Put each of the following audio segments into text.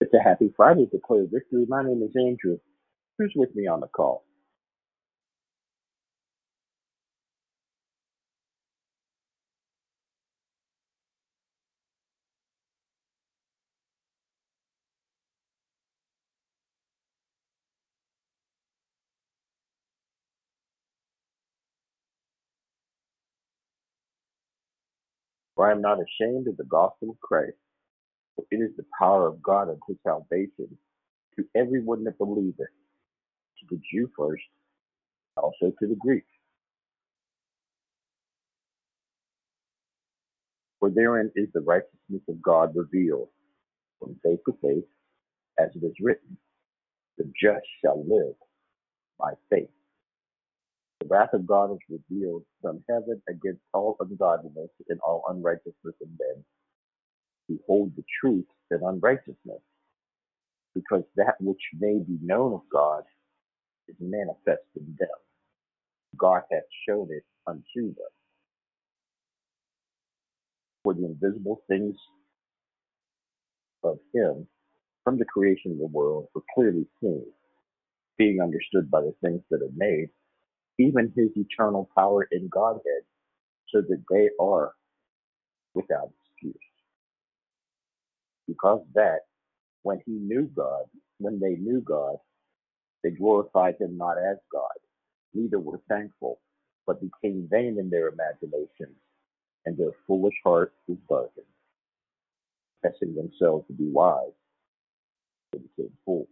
It's a happy Friday to declare victory. My name is Andrew. Who's with me on the call? For I am not ashamed of the gospel of Christ, for it is the power of God unto salvation to everyone that believeth, to the Jew first, also to the Greek. For therein is the righteousness of God revealed from faith to faith, as it is written, the just shall live by faith. The wrath of God is revealed from heaven against all ungodliness and all unrighteousness of men who hold the truth in unrighteousness, because that which may be known of God is manifest in them. God hath shown it unto them. For the invisible things of him from the creation of the world were clearly seen, being understood by the things that are made, even his eternal power in Godhead, so that they are without Because that when he knew God, when they knew God, they glorified him not as God, neither were thankful, but became vain in their imaginations, and their foolish heart was darkened. Professing themselves to be wise, they became fools.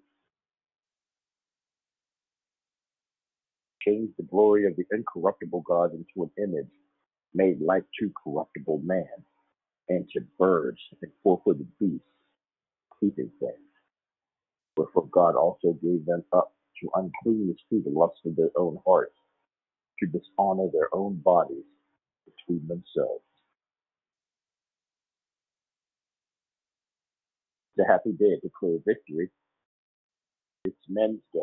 Changed the glory of the incorruptible God into an image made like to corruptible man, and to birds and four-footed beasts, creeping things. Wherefore God also gave them up to uncleanness through the lust of their own hearts, to dishonor their own bodies between themselves. It's a happy day to declare victory. It's Men's Day,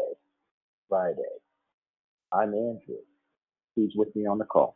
Friday. I'm Andrew. He's with me on the call?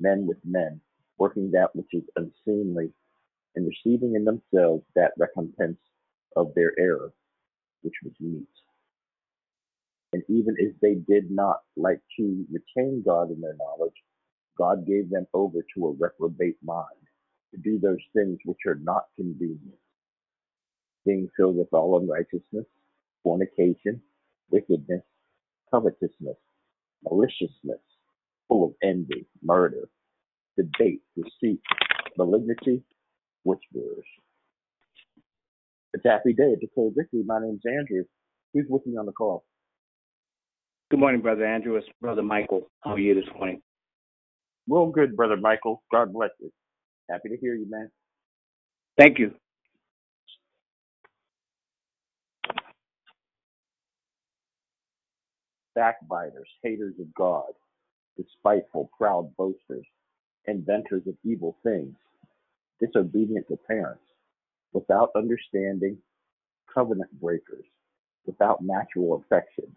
men with men, working that which is unseemly, and receiving in themselves that recompense of their error, which was meat. And even as they did not like to retain God in their knowledge, God gave them over to a reprobate mind to do those things which are not convenient, being filled with all unrighteousness, fornication, wickedness, covetousness, maliciousness, full of envy, murder, debate, deceit, malignity, whisperers. It's a happy day. It's a victory. My name's Andrew. Who's with me on the call? Good morning, Brother Andrew. It's Brother Michael. How are you this morning? Well, good, Brother Michael. God bless you. Happy to hear you, man. Thank you. Backbiters, haters of God, despiteful, proud boasters, inventors of evil things, disobedient to parents, without understanding, covenant breakers, without natural affection,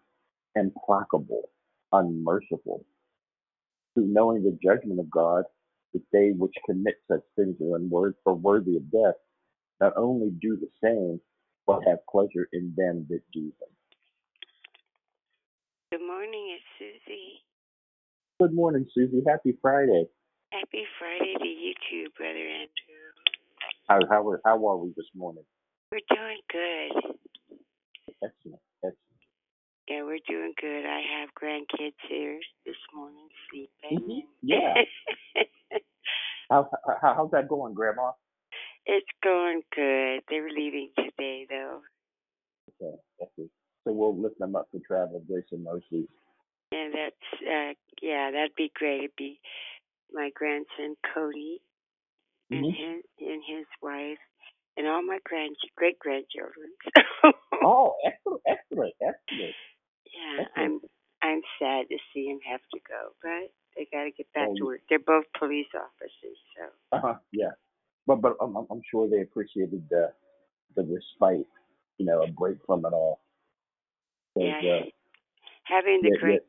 implacable, unmerciful, who knowing the judgment of God, that they which commit such things are unworthy or worthy of death, not only do the same, but have pleasure in them that do them. Good morning, it's Susie. Good morning, Susie. Happy Friday. Happy Friday to you too, Brother Andrew. How how are, how are we this morning? We're doing good. Excellent, excellent. Yeah, we're doing good. I have grandkids here this morning sleeping. Mhm. Yeah. How, how how's that going, Grandma? It's going good. They're leaving today, though. Okay. So we'll lift them up for travel, grace and mercy. And that's, uh, yeah, that'd be great. It'd be my grandson Cody and Mhm. his and his wife and all my grand great grandchildren. Oh, excellent, excellent, excellent. yeah, excellent. I'm I'm sad to see him have to go, but they got to get back Oh, to work. They're both police officers, so Uh-huh, yeah. But but I'm I'm sure they appreciated the the respite, you know, a break from it all. 'Cause, yeah. uh, having the yeah, great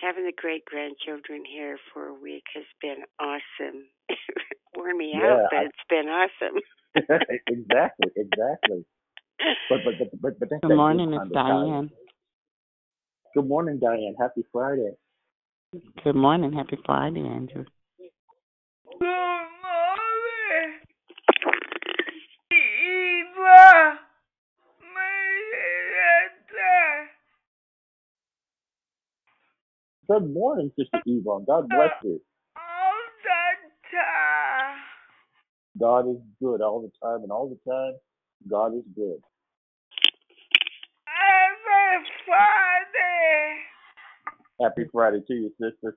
having the great grandchildren here for a week has been awesome. Worn me Yeah, out, but I- it's been awesome. exactly, exactly. But but but but, but that's Good morning, it's kind. Diane. Good morning, Diane. Happy Friday. Good morning. Happy Friday, Andrew. Good morning, Eva. Maria. Good morning, Sister Yvonne. God bless you. All the time. God is good all the time, and all the time, God is good. Every Friday. Happy Friday to you, sister.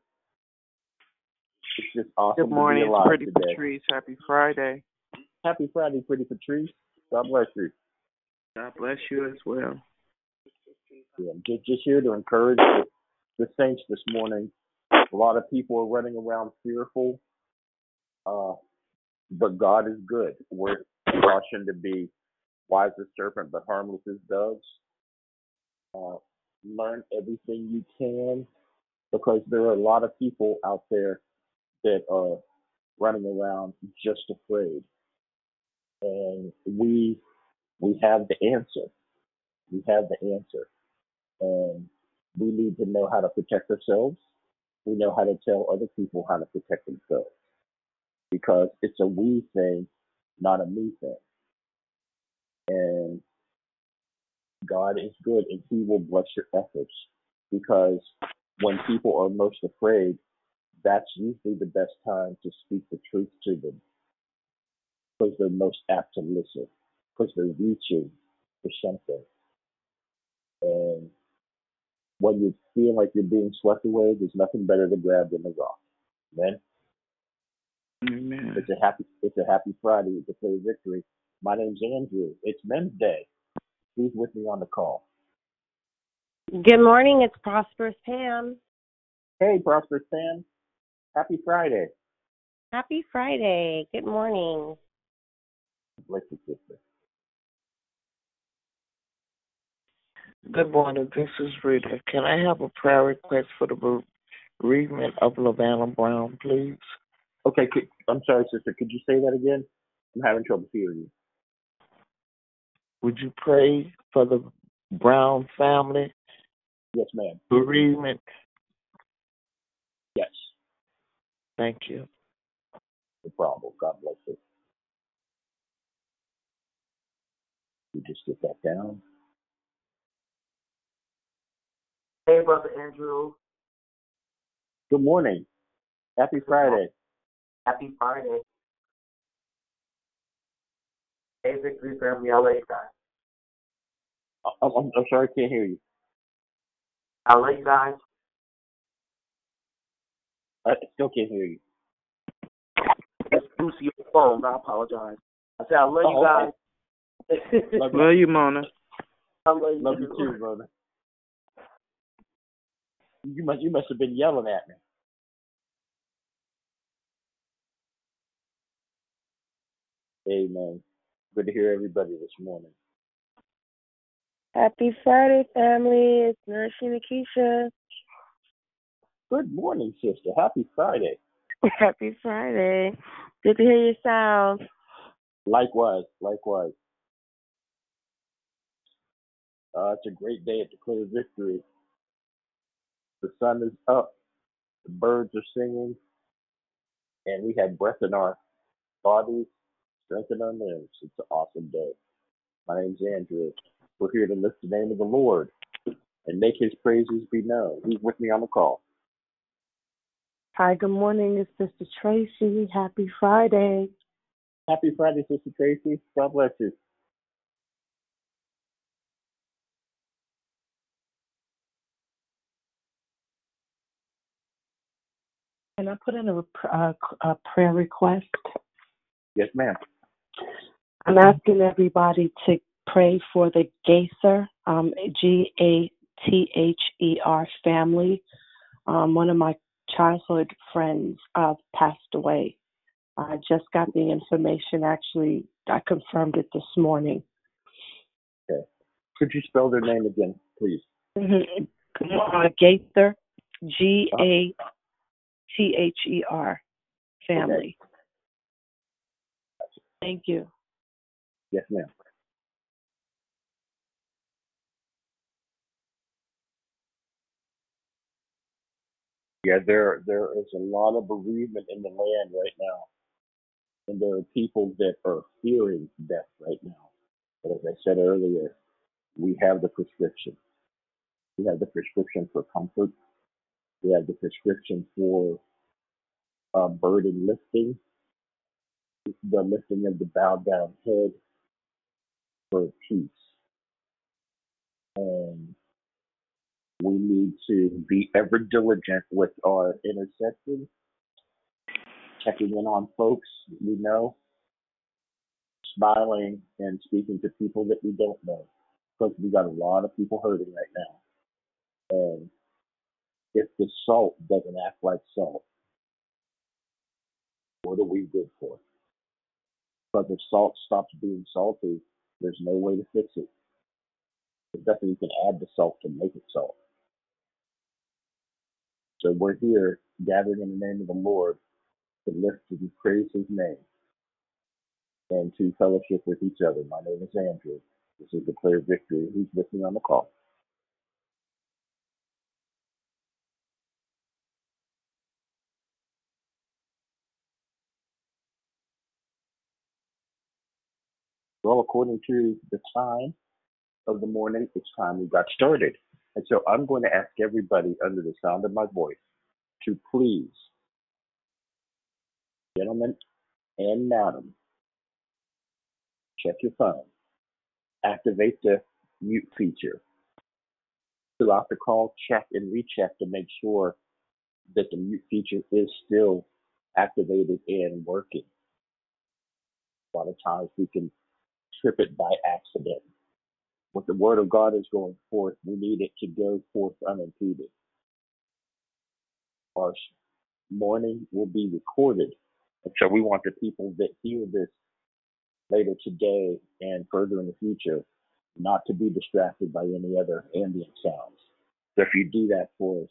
It's just awesome Good morning, to be it's alive Pretty today. Patrice. Happy Friday. Happy Friday, Pretty Patrice. God bless you. God bless you as well. Yeah, just, just here to encourage the, the saints this morning. A lot of people are running around fearful, uh, but God is good. We're cautioned to be wise as serpent, but harmless as doves. Uh, learn everything you can because there are a lot of people out there that are running around just afraid. And we we have the answer. We have the answer. And we need to know how to protect ourselves. We know how to tell other people how to protect themselves. Because it's a we thing, not a me thing. And God is good and He will bless your efforts. Because when people are most afraid, that's usually the best time to speak the truth to them. Because they're most apt to listen. Because they're reaching for something. And when you feel like you're being swept away, there's nothing better to grab than a rock. Amen. Amen. It's a happy it's a happy Friday. It's a clear victory. My name's Andrew. It's Men's Day. Who's with me on the call? Good morning, it's Prosperous Pam. Hey, Prosperous Sam. Happy Friday. Happy Friday. Good morning. Bless you, sister. Good morning. This is Rita. Can I have a prayer request for the bereavement of Lavana Brown, please? Okay, could, I'm sorry, sister. Could you say that again? I'm having trouble hearing you. Would you pray for the Brown family Yes, ma'am. bereavement? Yes. Thank you. No problem. God bless you. You just get that down. Hey, Brother Andrew. Good morning. Happy Friday. Happy Friday. Hey, Victory Family LA guys. I'm, I'm, I'm sorry, I can't hear you. LA guys. I still can't hear you. It's Lucy on the phone. I apologize. I said I love Oh, you guys. Love you. love you, Mona. I love you, Love you too, brother. You must you must have been yelling at me. Amen. Good to hear everybody this morning. Happy Friday, family. It's Nursing Keisha. Good morning, sister. Happy Friday. Happy Friday. Good to hear your sound. Likewise, likewise. Uh, it's a great day at Declare Victory. The sun is up, the birds are singing, and we have breath in our bodies, strength in our limbs. It's an awesome day. My name's Andrew. We're here to lift the name of the Lord and make his praises be known. Who's with me on the call? Hi, good morning. It's Sister Tracy. Happy Friday. Happy Friday, Sister Tracy. God bless you. Can I put in a, a, a prayer request? Yes, ma'am. I'm asking everybody to pray for the Gaither, um, G A T H E R family. Um, one of my childhood friends uh, passed away. I just got the information. Actually, I confirmed it this morning. Okay. Could you spell their name again, please? Mm-hmm. Uh, Gaither, G A T H E R family. Okay. Thank you. Yes, ma'am. Yeah, there there is a lot of bereavement in the land right now, and there are people that are fearing death right now. But as I said earlier, we have the prescription. We have the prescription for comfort. We have the prescription for uh, burden lifting, the lifting of the bowed down head for peace. And we need to be ever diligent with our intercession, checking in on folks we know, smiling and speaking to people that we don't know. Because we got a lot of people hurting right now. And if the salt doesn't act like salt, what are we good for? Because if salt stops being salty, there's no way to fix it. There's nothing you can add to salt to make it salt. So we're here gathered in the name of the Lord to lift and praise his name and to fellowship with each other. My name is Andrew. This is the Declare Victory. Who's with me on the call? Well, according to the time of the morning, it's time we got started. And so I'm going to ask everybody under the sound of my voice to please, gentlemen and madam, check your phone, activate the mute feature. Throughout the call, check and recheck to make sure that the mute feature is still activated and working. A lot of times we can trip it by accident. When the word of God is going forth, we need it to go forth unimpeded. Our morning will be recorded. And so we want the people that hear this later today and further in the future not to be distracted by any other ambient sounds. So if you do that for us,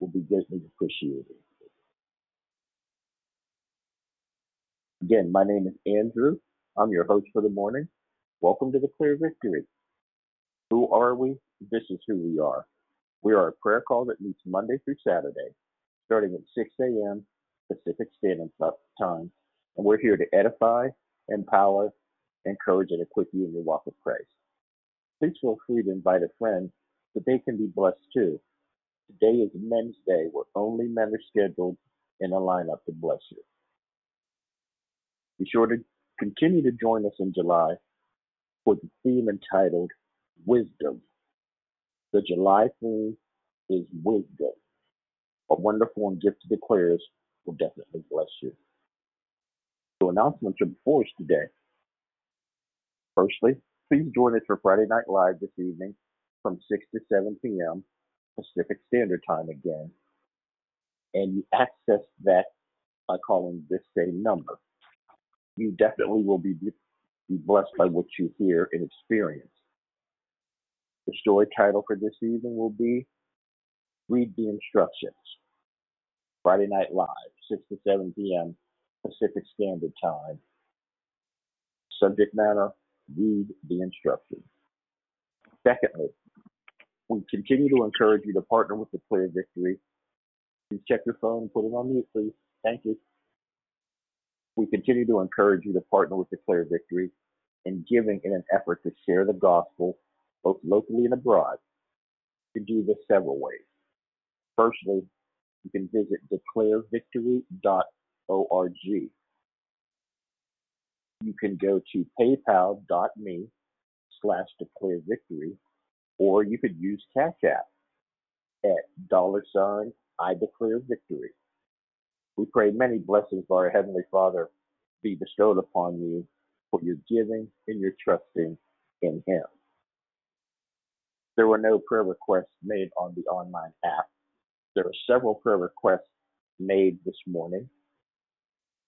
we'll be greatly appreciated. Again, my name is Andrew. I'm your host for the morning. Welcome to Declare Victory. Who are we? This is who we are. We are a prayer call that meets Monday through Saturday, starting at 6 a.m. Pacific Standard Time, and we're here to edify, empower, encourage, and equip you in your walk with Christ. Please feel free to invite a friend so they can be blessed too. Today is Men's Day, where only men are scheduled in a lineup to bless you. Be sure to continue to join us in July for the theme entitled Wisdom. The July theme is Wisdom. A wonderful and gifted declares will definitely bless you. So announcements are before us today. Firstly, please join us for Friday Night Live this evening from 6 to 7 p.m. Pacific Standard Time again. And you access that by calling this same number. You definitely will be, be blessed by what you hear and experience. The story title for this evening will be Read the Instructions. Friday Night Live, 6 to 7 p.m. Pacific Standard Time. Subject matter, read the instructions. Secondly, we continue to encourage you to partner with the Declare Victory. Please check your phone and put it on mute, please. Thank you. We continue to encourage you to partner with Declare Victory in giving in an effort to share the gospel both locally and abroad. You can do this several ways. Firstly, you can visit declarevictory.org. You can go to paypal.me slash declare victory, or you could use Cash App at dollar sign I declare victory. We pray many blessings our Heavenly Father be bestowed upon you for your giving and your trusting in Him. There were no prayer requests made on the online app. There are several prayer requests made this morning.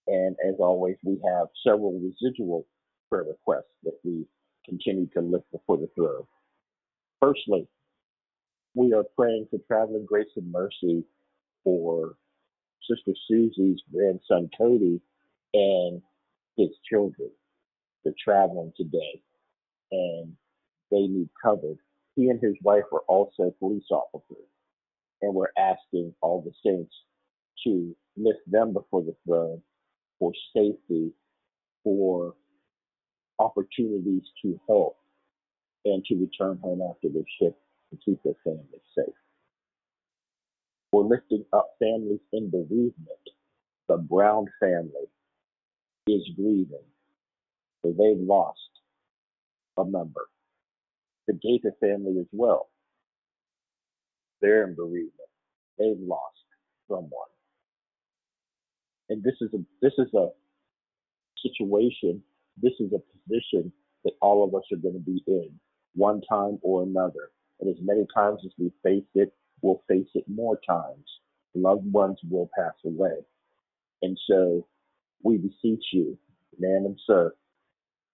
And as always, we have several residual prayer requests that we continue to lift before the throne. Firstly, we are praying for traveling grace and mercy for Sister Susie's grandson Cody and his children. They're traveling today and they need covered. He and his wife are also police officers, and we're asking all the saints to lift them before the throne for safety, for opportunities to help, and to return home after their shift and keep their families safe. We're lifting up families in bereavement. The Brown family is grieving, they've lost a member. The Gaither family as well. They're in bereavement. They've lost someone. And this is a this is a situation, this is a position that all of us are going to be in one time or another. And as many times as we face it, we'll face it more times. Loved ones will pass away. And so we beseech you, man and sir,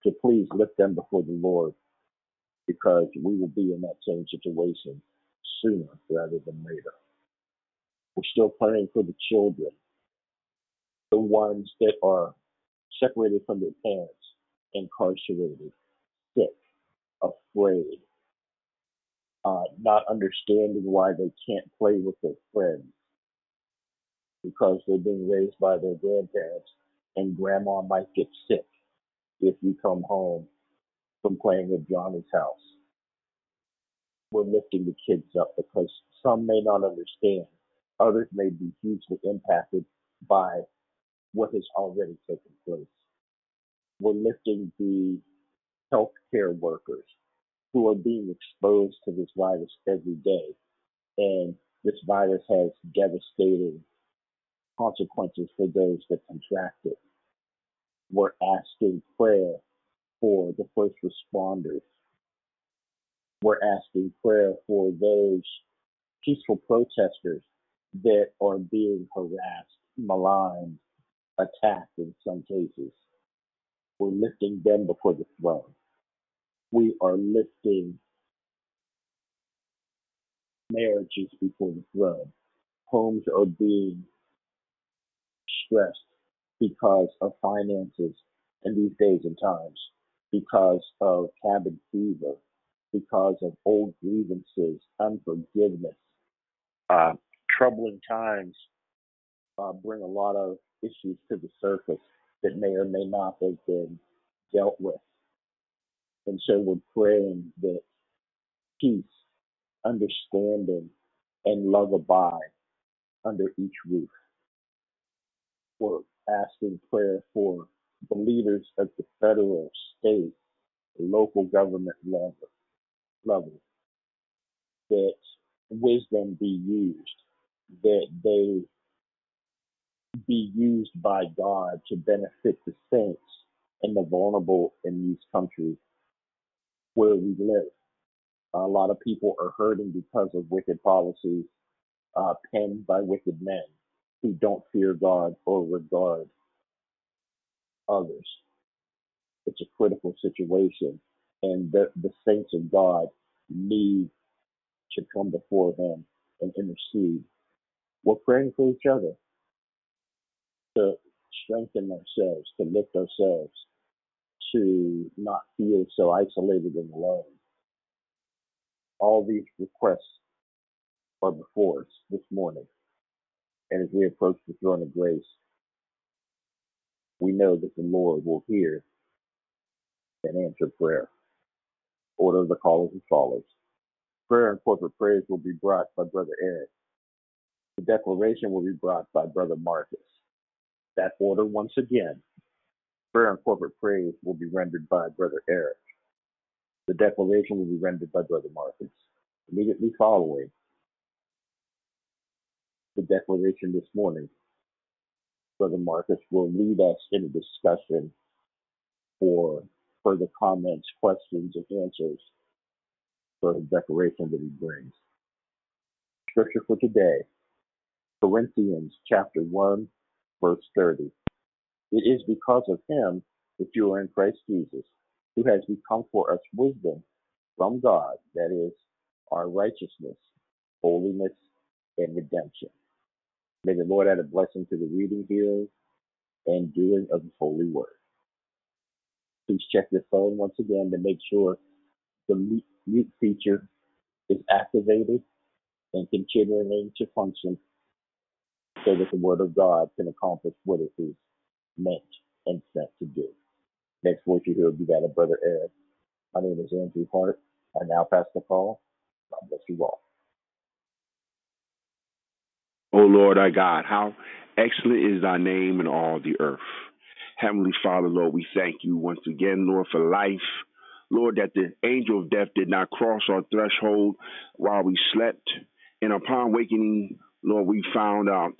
to please lift them before the Lord because we will be in that same situation sooner rather than later. We're still praying for the children, the ones that are separated from their parents, incarcerated, sick, afraid, uh, not understanding why they can't play with their friends because they're being raised by their grandparents and grandma might get sick if you come home from playing at Johnny's house. We're lifting the kids up because some may not understand. Others may be hugely impacted by what has already taken place. We're lifting the healthcare workers who are being exposed to this virus every day. And this virus has devastating consequences for those that contract it. We're asking prayer for the first responders. We're asking prayer for those peaceful protesters that are being harassed, maligned, attacked in some cases. We're lifting them before the throne. We are lifting marriages before the throne. Homes are being stressed because of finances in these days and times, because of cabin fever, because of old grievances, unforgiveness. Uh, troubling times uh, bring a lot of issues to the surface that may or may not have been dealt with. And so we're praying that peace, understanding, and love abide under each roof. We're asking prayer for the leaders at the federal, state, local government level, level that wisdom be used, that they be used by God to benefit the saints and the vulnerable in these countries where we live. A lot of people are hurting because of wicked policies uh, penned by wicked men who don't fear God or regard others. It's a critical situation, and the, the saints of God need to come before Him and intercede. We're praying for each other to strengthen ourselves, to lift ourselves, to not feel so isolated and alone. All these requests are before us this morning. And as we approach the throne of grace, we know that the Lord will hear and answer prayer. Order of the call is as follows. Prayer and corporate praise will be brought by Brother Eric. The declaration will be brought by Brother Marcus. That order once again Prayer and corporate praise will be rendered by Brother Eric. The declaration will be rendered by Brother Marcus. Immediately following the declaration this morning, Brother Marcus will lead us in a discussion for further comments, questions, and answers for the declaration that he brings. Scripture for today, Corinthians chapter 1, verse 30. It is because of him that you are in Christ Jesus, who has become for us wisdom from God, that is, our righteousness, holiness, and redemption. May the Lord add a blessing to the reading, hearing, and doing of His holy word. Please check your phone once again to make sure the mute feature is activated and continuing to function so that the word of God can accomplish what it is meant and sent to do. Next voice you hear will be that of Brother Eric. My name is Andrew Hart. I now pass the call. God bless you all. O Lord our God, how excellent is thy name in all the earth. Heavenly Father, Lord, we thank you once again, Lord, for life. Lord, that the angel of death did not cross our threshold while we slept. And upon wakening, Lord, we found out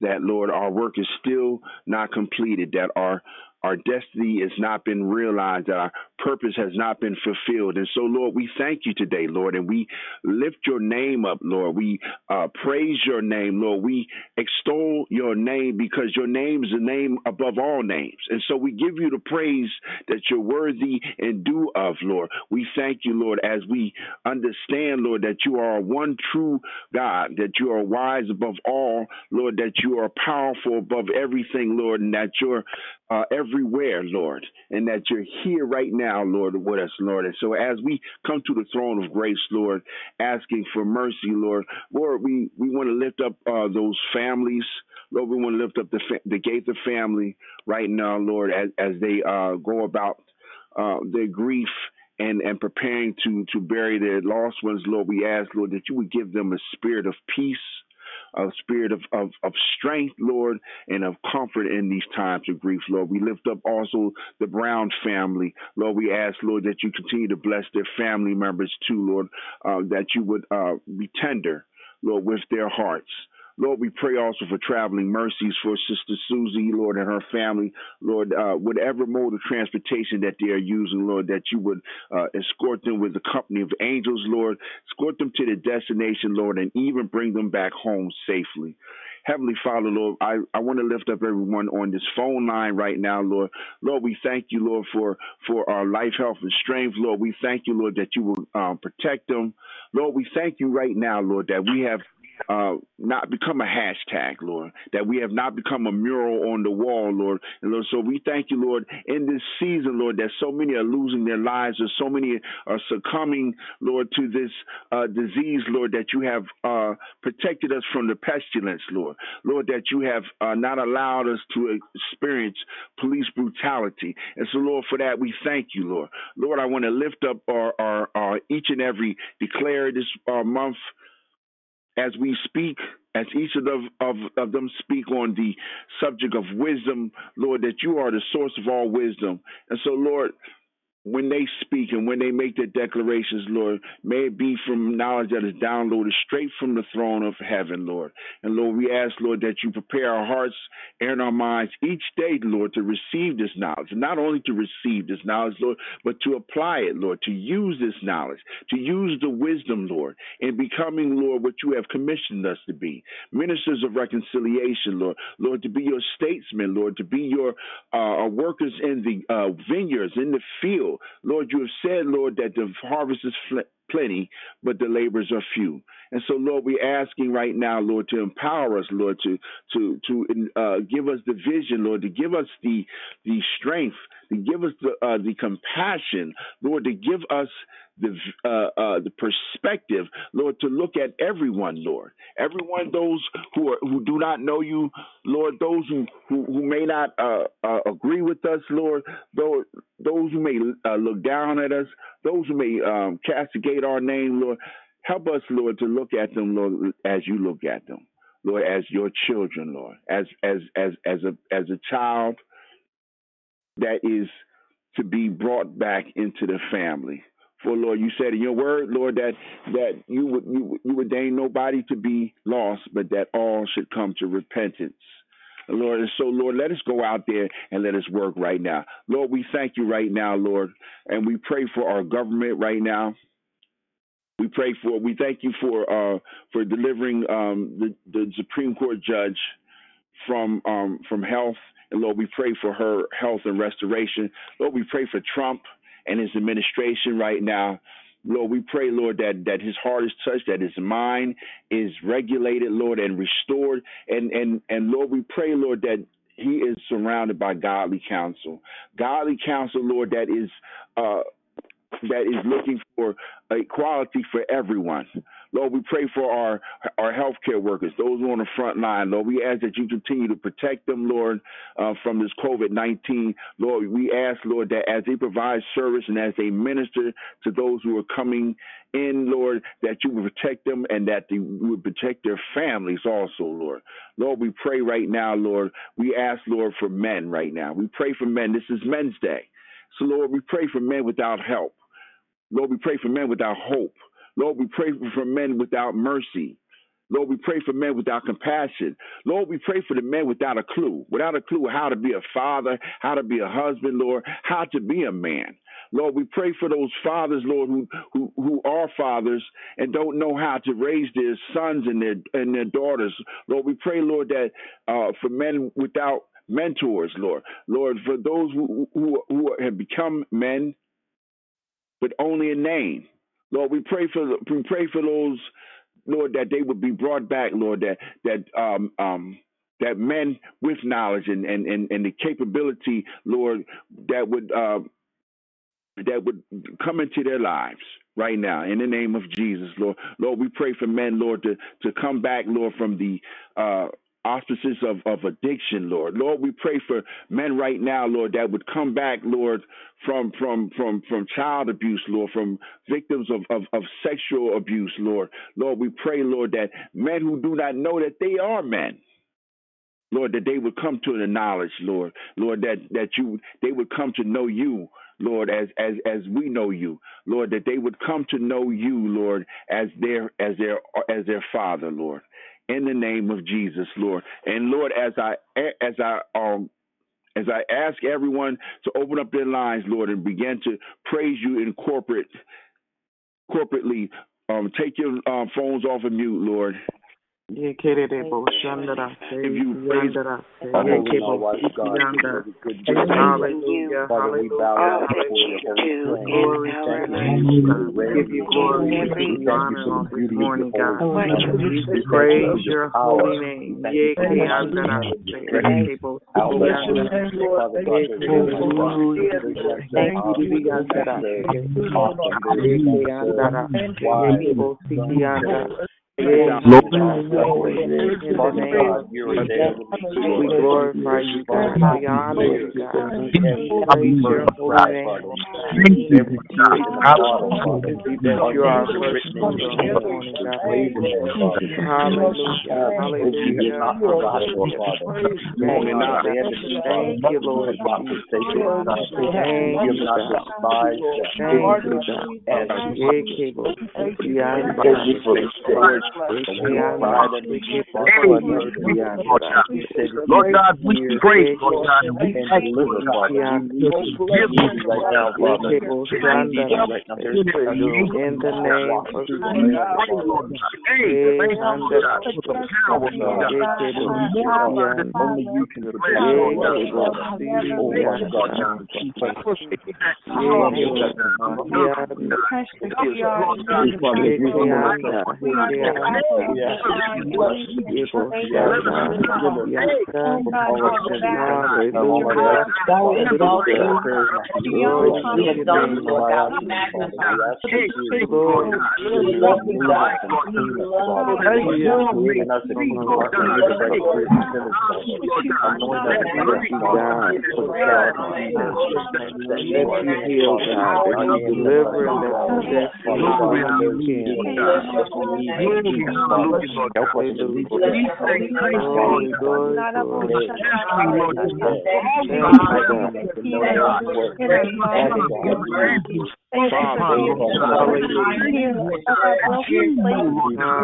that, Lord, our work is still not completed, that our our destiny has not been realized, that our purpose has not been fulfilled. And so, Lord, we thank you today, Lord, and we lift your name up, Lord. We uh, praise your name, Lord. We extol your name because your name is the name above all names. And so we give you the praise that you're worthy and due of, Lord. We thank you, Lord, as we understand, Lord, that you are one true God, that you are wise above all, Lord, that you are powerful above everything, Lord, and that you're uh, everywhere, Lord, and that you're here right now, Lord, with us, Lord. And so as we come to the throne of grace, Lord, asking for mercy, Lord, Lord, we, we want to lift up uh, those families. Lord, we want to lift up the, fa- the Gaither family right now, Lord, as, as they uh, go about uh, their grief and, and preparing to, to bury their lost ones, Lord, we ask, Lord, that you would give them a spirit of peace a spirit of, of, of strength, Lord, and of comfort in these times of grief, Lord. We lift up also the Brown family. Lord, we ask, Lord, that you continue to bless their family members too, Lord, uh, that you would uh, be tender, Lord, with their hearts. Lord, we pray also for traveling mercies for Sister Susie, Lord, and her family. Lord, uh, whatever mode of transportation that they are using, Lord, that you would uh, escort them with the company of angels, Lord. Escort them to the destination, Lord, and even bring them back home safely. Heavenly Father, Lord, I, I want to lift up everyone on this phone line right now, Lord. Lord, we thank you, Lord, for, for our life, health, and strength. Lord, we thank you, Lord, that you will um, protect them. Lord, we thank you right now, Lord, that we have uh, not become a hashtag, Lord, that we have not become a mural on the wall, Lord. And Lord, so we thank you, Lord, in this season, Lord, that so many are losing their lives, or so many are succumbing, Lord, to this uh, disease, Lord, that you have uh, protected us from the pestilence, Lord. Lord, that you have uh, not allowed us to experience police brutality. And so, Lord, for that, we thank you, Lord. Lord, I want to lift up our, our, our each and every declare this uh, month as we speak, as each of them, of, of them speak on the subject of wisdom, Lord, that you are the source of all wisdom. And so, Lord, when they speak and when they make their declarations, Lord, may it be from knowledge that is downloaded straight from the throne of heaven, Lord. And Lord, we ask, Lord, that you prepare our hearts and our minds each day, Lord, to receive this knowledge. Not only to receive this knowledge, Lord, but to apply it, Lord, to use this knowledge, to use the wisdom, Lord, in becoming, Lord, what you have commissioned us to be. Ministers of reconciliation, Lord. Lord, to be your statesmen, Lord, to be your uh, workers in the uh, vineyards, in the field Lord, you have said, Lord, that the harvest is plenty, but the laborers are few. And so, Lord, we're asking right now, Lord, to empower us, Lord, to to to uh, give us the vision, Lord, to give us the the strength, to give us the uh, the compassion, Lord, to give us the uh, uh, the perspective, Lord, to look at everyone, Lord, everyone, those who are who do not know you, Lord, those who who, who may not uh, uh agree with us, Lord, those those who may look down at us, those who may um, castigate our name, Lord, help us, Lord, to look at them, Lord, as you look at them, Lord, as your children, Lord, as as as as a as a child that is to be brought back into the family. For Lord, you said in your word, Lord, that that you would you, you ordain nobody to be lost, but that all should come to repentance. Lord, and so Lord, let us go out there and let us work right now. Lord, we thank you right now, Lord, and we pray for our government right now. We pray for we thank you for uh for delivering um the, the Supreme Court judge from um from health. And Lord, we pray for her health and restoration. Lord, we pray for Trump and his administration right now. Lord, we pray, Lord, that, that his heart is touched, that his mind is regulated, Lord, and restored. And and and Lord, we pray, Lord, that he is surrounded by godly counsel. Godly counsel, Lord, that is uh that is looking for equality for everyone. Lord, we pray for our our healthcare workers, those on the front line. Lord, we ask that you continue to protect them, Lord, uh, from this COVID nineteen. Lord, we ask, Lord, that as they provide service and as they minister to those who are coming in, Lord, that you would protect them and that they would protect their families also, Lord. Lord, we pray right now, Lord. We ask, Lord, for men right now. We pray for men. This is Men's Day. So, Lord, we pray for men without help. Lord, we pray for men without hope. Lord, we pray for men without mercy. Lord, we pray for men without compassion. Lord, we pray for the men without a clue, without a clue how to be a father, how to be a husband, Lord, how to be a man. Lord, we pray for those fathers, Lord, who, who, who are fathers and don't know how to raise their sons and their and their daughters. Lord, we pray, Lord, that uh, for men without mentors, Lord, Lord, for those who, who who have become men, but only a name. Lord, we pray for we pray for those, Lord, that they would be brought back, Lord, that that um um that men with knowledge and and and, and the capability, Lord, that would uh, that would come into their lives right now in the name of Jesus, Lord. Lord, we pray for men, Lord, to to come back, Lord, from the uh auspices of, of addiction, Lord. Lord, we pray for men right now, Lord, that would come back, Lord, from from from from child abuse, Lord, from victims of, of, of sexual abuse, Lord. Lord, we pray, Lord, that men who do not know that they are men. Lord, that they would come to the knowledge, Lord, Lord, that that you they would come to know you, Lord, as as as we know you, Lord, that they would come to know you, Lord, as their as their as their Father, Lord, in the name of Jesus, Lord, and Lord, as I as I um as I ask everyone to open up their lines, Lord, and begin to praise you in corporate corporately, um, take your um, phones off of mute, Lord. Yekerebo Shandara If you praise Yandara Father, we Yekebo know our God, Yanda you good Hallelujah Father, we bow all down that before you your do holy Glory in to our your lives. name, God. We Great give you is glory. We every give you honor on this morning, God. what you We We praise thank you for your power. holy name. Thank you for Yeke your Yandara Yekebo outlet. Yanda Father God, there's so much Hallelujah. provision, Thank you, obstacles, Yandara pastors, awesome Yeke business, Yandara wives, Yekebo Yanda sons, Yeah, Lord. in the name of Jesus. We glorify you, God. We honor you, God. We praise your holy name. Every tear in the bottle, Father. That you are merciful this morning, God. Hallelujah. Hallelujah. Thank you, Lord. Thank you, God. Thank you, God. Thank you, God. Yekebo Yanda. Lord. God, we praise, Lord God, we thank you, deliver, Father. We give you right now, Father. In the name of Lord God. Hey, thank you, Lord God, for the power, Lord God. Only you can protect us, Lord God. Father. God, just keep us. Lord God, Father, give us your name, Lord God. We you. Lord, we love you, God. We love you. help us to reach Glory, them.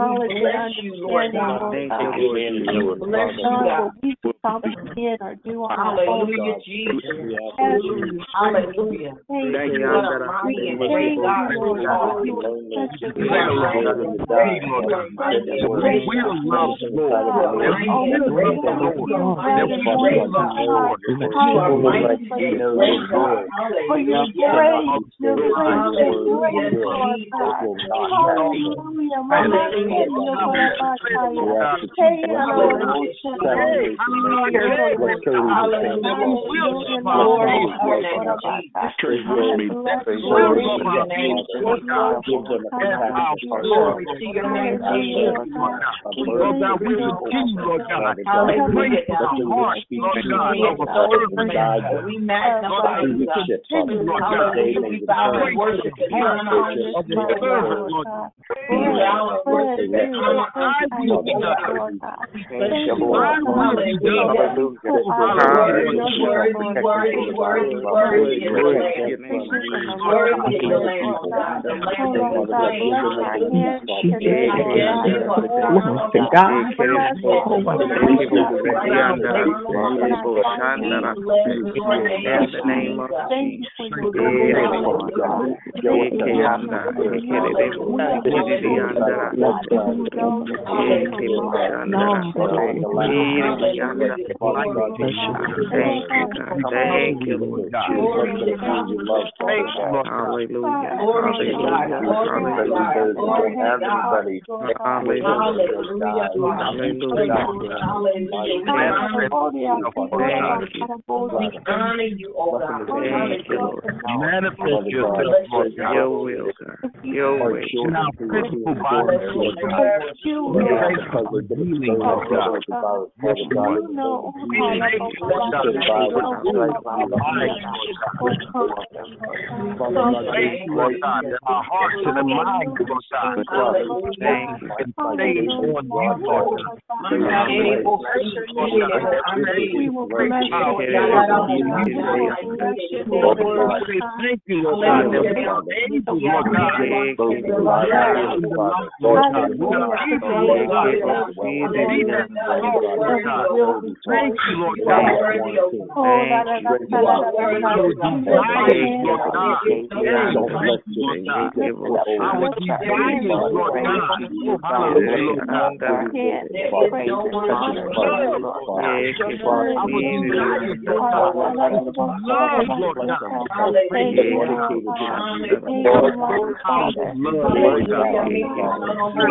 Thank you, God. to know that you work. Father God, we need you. Father, we call Heal their minds, Father. Strengthen their bodies, Father. And send them. Send them protectors, Father. Thank you, Lord. Thank you, Lord Hallelujah, Jesus. Hallelujah. Hallelujah. Thank you, Lord. Lord. Thank you, Lord. Lord. You said in the die, Father, you said that word. We are loved, Lord. Father God, you know your word. You know your word. Cannot be still. Your word will. It will not pass away. We ask that you bless the salvation. Bless Cody and his family. Praise Lord. Praise Lord. Give them a compassionate heart. Glory to your name, Jesus. A merciful people. Father God, Hallelujah, let God. them just speak We truth and guide them we magnify through you, the God. ship, Father. They Hallelujah. May We bow return and worship and honor They on this just morning, need a Lord. word. We bow and worship and honor on this Father morning, God, God. Thank you, Lord. Hallelujah. Hallelujah. You worthy, you worthy, you worthy, you worthy is the Lamb. Worthy is the Lamb of God, the Lamb that was slain. Hallelujah. I guess you are born of to God. in the name of Thank you, Lord God. Hallelujah. Hallelujah. Everybody, Hallelujah. We honor you, God. Thank you, Lord. Manifest yourself, Lord God. Your will, God. Your children Now, who are being physical born bodies, to Lord us. God. We Lord God, thank you because for they've been healing, exposed Lord to God. the virus, Yes, Father God, Lord. in the name of We Jesus. thank you, Lord You God, said that by you the are stripes our we are lives, healed. Lord God. Father God, Thank those you, Lord stripes God, that our hearts and our minds, Lord God, Father, stay on you, Lord God. through the stripes, Lord God, physically blessed. power. Father God, We thank you, Lord God, that we are angels, Lord God. Those who lie Yeah, still, Father, Lord thank God, you, we are Lord. angels, Lord God. Thank you, Lord. See that thought, Lord God.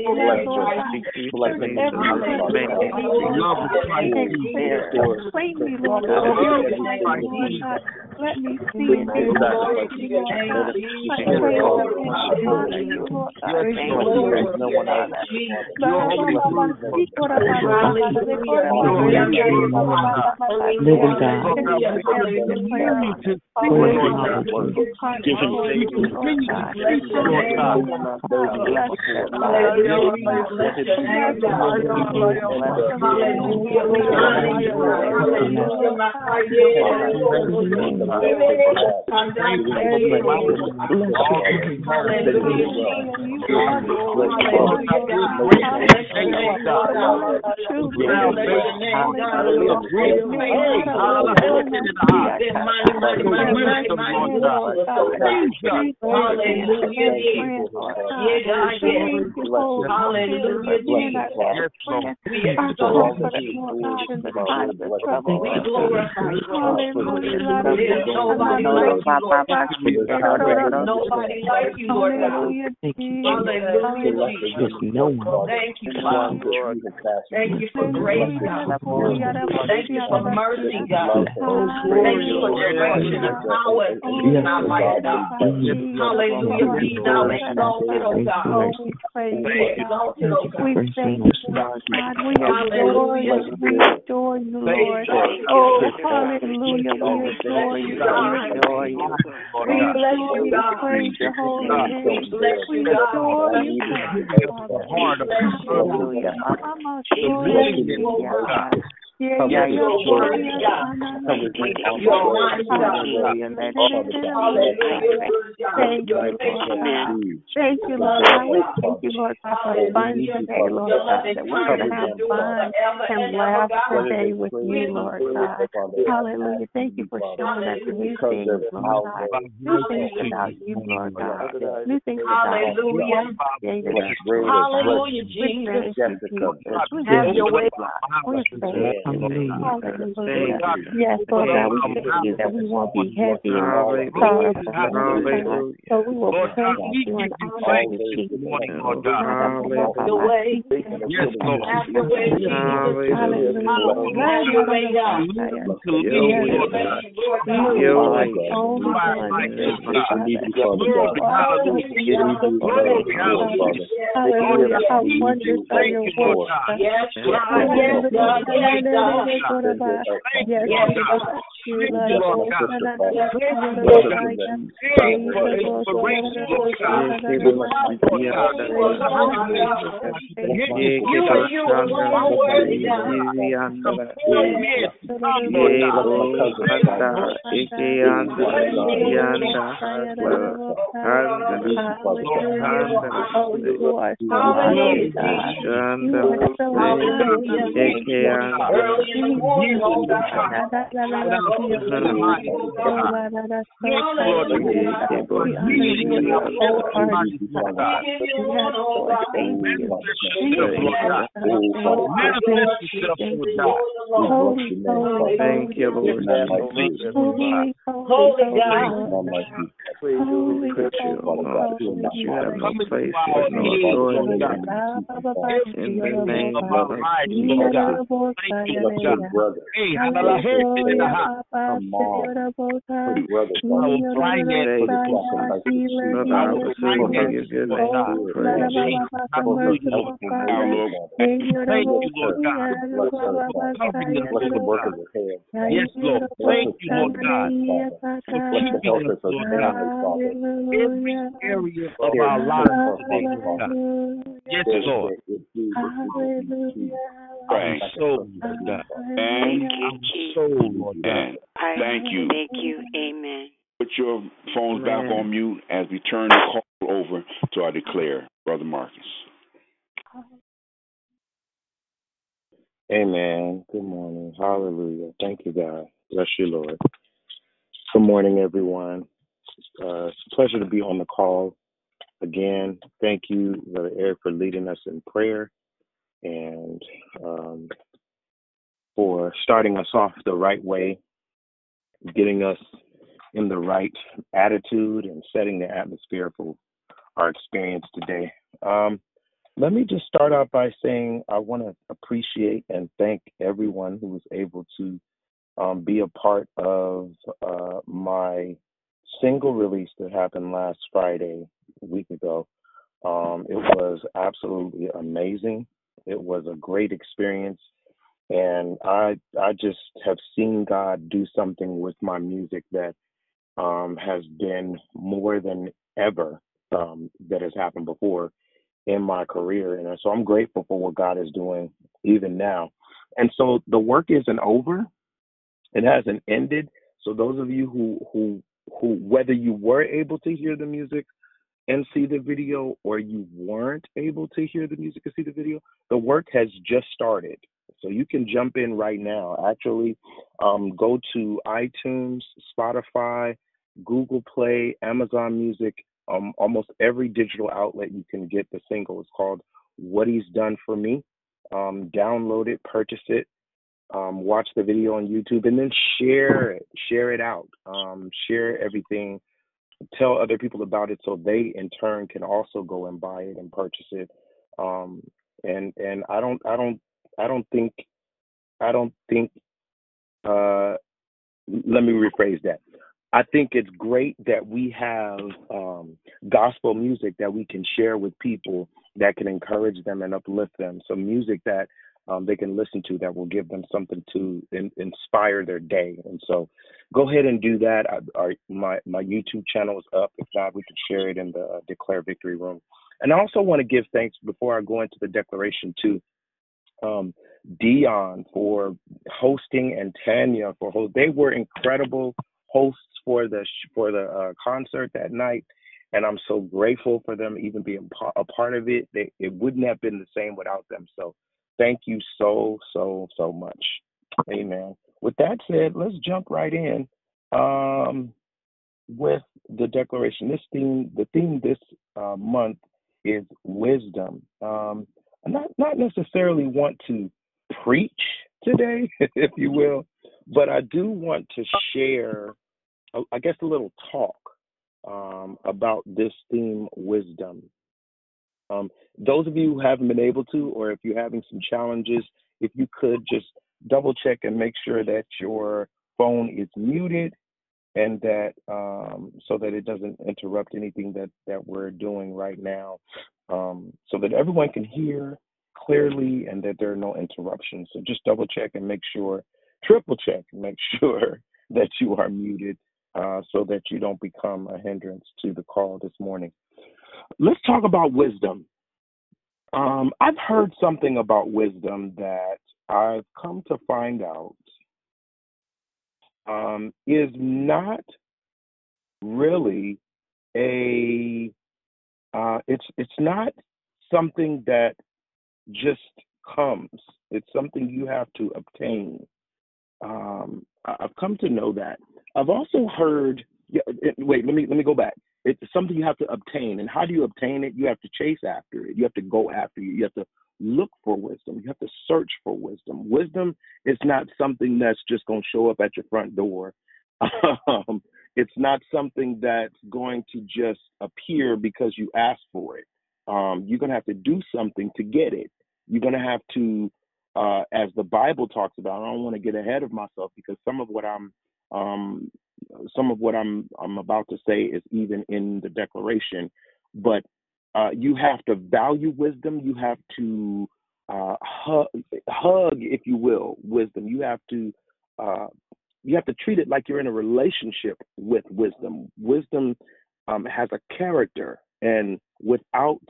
Lord You are God. worthy, oh God. Strengthen You are us. worthy, oh God. Desires, Lord God. Don't let Thank you, Lord God. this get old. Our desires, Lord God. Oh, hallelujah, Lord God. There is no one Our like love, Lord God. Our desires, Lord God. Love, Lord God. Hallelujah. Lord, Lord, power of love, Lord God. Let me see it. no one else. Living God. Lord God, we continue to see, Lord God. God. Give him faith. Lord God. Nobody like you, Lord God. Hallelujah, Jesus. Thank you, Father. Thank you for grace, God. Thank you for mercy, God. Thank you for direction and power in our life, God. Hallelujah. Be thou exalted, oh God. Be exalted, oh God. We thank you, Lord God. We adore you. We adore you, Lord. Oh, hallelujah. We adore you. We adore you. We bless you, We praise your holy name. We bless you, We God. adore you, Father. Hallelujah. Hallelujah. Yeah, yeah, You are worthy, God. You are mighty, God. Hallelujah. Thank you, Lord Thank you, Lord God. We thank you, Lord God, for fun today, Lord God, that we're going to have fun and laugh today with you, Lord God. Hallelujah. Thank you for showing us new things, Lord God. New things about you, Lord God. New things about you. Created Lord God. Hallelujah, We Jesus. thank you, Jesus. We Have your way. God. We thank you. Hallelujah. Yes, Lord God, we thank you that we won't be heavy and sorrowful, Lord So we will praise you and honor you, Jesus. Have your way. Yes, Lord. Have your way, Hallelujah. Have your way, God. You are the only one. Hallelujah. How wondrous are your works. Yes, God. Yes, God. Yes, You are you alone God. Oh, you are so mighty, God. You are so mighty. Early in the morning, oh God. We you one, oh God. Holy, holy, Thank you, Lord. holy, Holy God. holy, holy, Put you, oh God, holy, that you have no place, you have no authority in the name of Hey, brother, I was able to give your name praise. Yes, Lord. Thank you, Lord God. Keeping us, Lord God. Every area of our lives today, Lord God. Yes, Lord. Our soul, Lord God. Thank you, Our Jesus. soul, Lord Thank you. Thank you. Amen. Put your phones back on mute as we turn the call over to our declare, Brother Marcus. Amen. Good morning. Hallelujah. Thank you, God. Bless you, Lord. Good morning, everyone. Uh, it's a pleasure to be on the call again. Thank you, Brother Eric, for leading us in prayer and um, for starting us off the right way, getting us in the right attitude, and setting the atmosphere for our experience today. Um, let me just start out by saying I want to appreciate and thank everyone who was able to um, be a part of uh, my single release that happened last Friday, a week ago. Um, it was absolutely amazing. It was a great experience, and I I just have seen God do something with my music that um, has been more than ever um, that has happened before in my career. And so I'm grateful for what God is doing even now. And so the work isn't over. It hasn't ended. So those of you who who who whether you were able to hear the music and see the video or you weren't able to hear the music and see the video, the work has just started. So you can jump in right now. Actually, um, go to iTunes, Spotify, Google Play, Amazon Music, um, almost every digital outlet you can get the single. It's called What He's Done for Me. Um, download it, purchase it, um, watch the video on YouTube, and then share it. Share it out. Um, share everything. Tell other people about it so they in turn can also go and buy it and purchase it. Um, and and I don't I don't I don't think I don't think uh, let me rephrase that. I think it's great that we have um, gospel music that we can share with people that can encourage them and uplift them. So music that um, they can listen to that will give them something to in, inspire their day. And so, go ahead and do that. I, my my YouTube channel is up. If not, we can share it in the uh, Declare Victory room. And I also want to give thanks before I go into the declaration to um, Dion for hosting and Tanya for host. They were incredible hosts for the for the uh, concert that night, and I'm so grateful for them even being a part of it. They, it wouldn't have been the same without them. So thank you so so so much. Amen. With that said, let's jump right in um, with the declaration. This theme, the theme this uh, month is wisdom. Um, I not not necessarily want to preach today, if you will, but I do want to share I guess, a little talk um, about this theme, wisdom. Um, those of you who haven't been able to, or if you're having some challenges, if you could just double check and make sure that your phone is muted and that um, so that it doesn't interrupt anything that that we're doing right now, um, so that everyone can hear clearly and that there are no interruptions. So just double check and make sure, triple check and make sure that you are muted uh, so that you don't become a hindrance to the call this morning. Let's talk about wisdom. Um, I've heard something about wisdom that I've come to find out um, is not really a uh, it's it's not something that just comes. It's something you have to obtain. Um, I've come to know that. I've also heard. Yeah, wait. Let me let me go back. It's something you have to obtain, and how do you obtain it? You have to chase after it. You have to go after it. You have to look for wisdom. You have to search for wisdom. Wisdom is not something that's just going to show up at your front door. Um, it's not something that's going to just appear because you ask for it. Um, you're going to have to do something to get it. You're going to have to, uh, as the Bible talks about. I don't want to get ahead of myself because some of what I'm um, some of what I'm I'm about to say is even in the declaration, but uh, you have to value wisdom. You have to uh, hug, hug, if you will, wisdom. You have to uh, you have to treat it like you're in a relationship with wisdom. Wisdom um, has a character, and without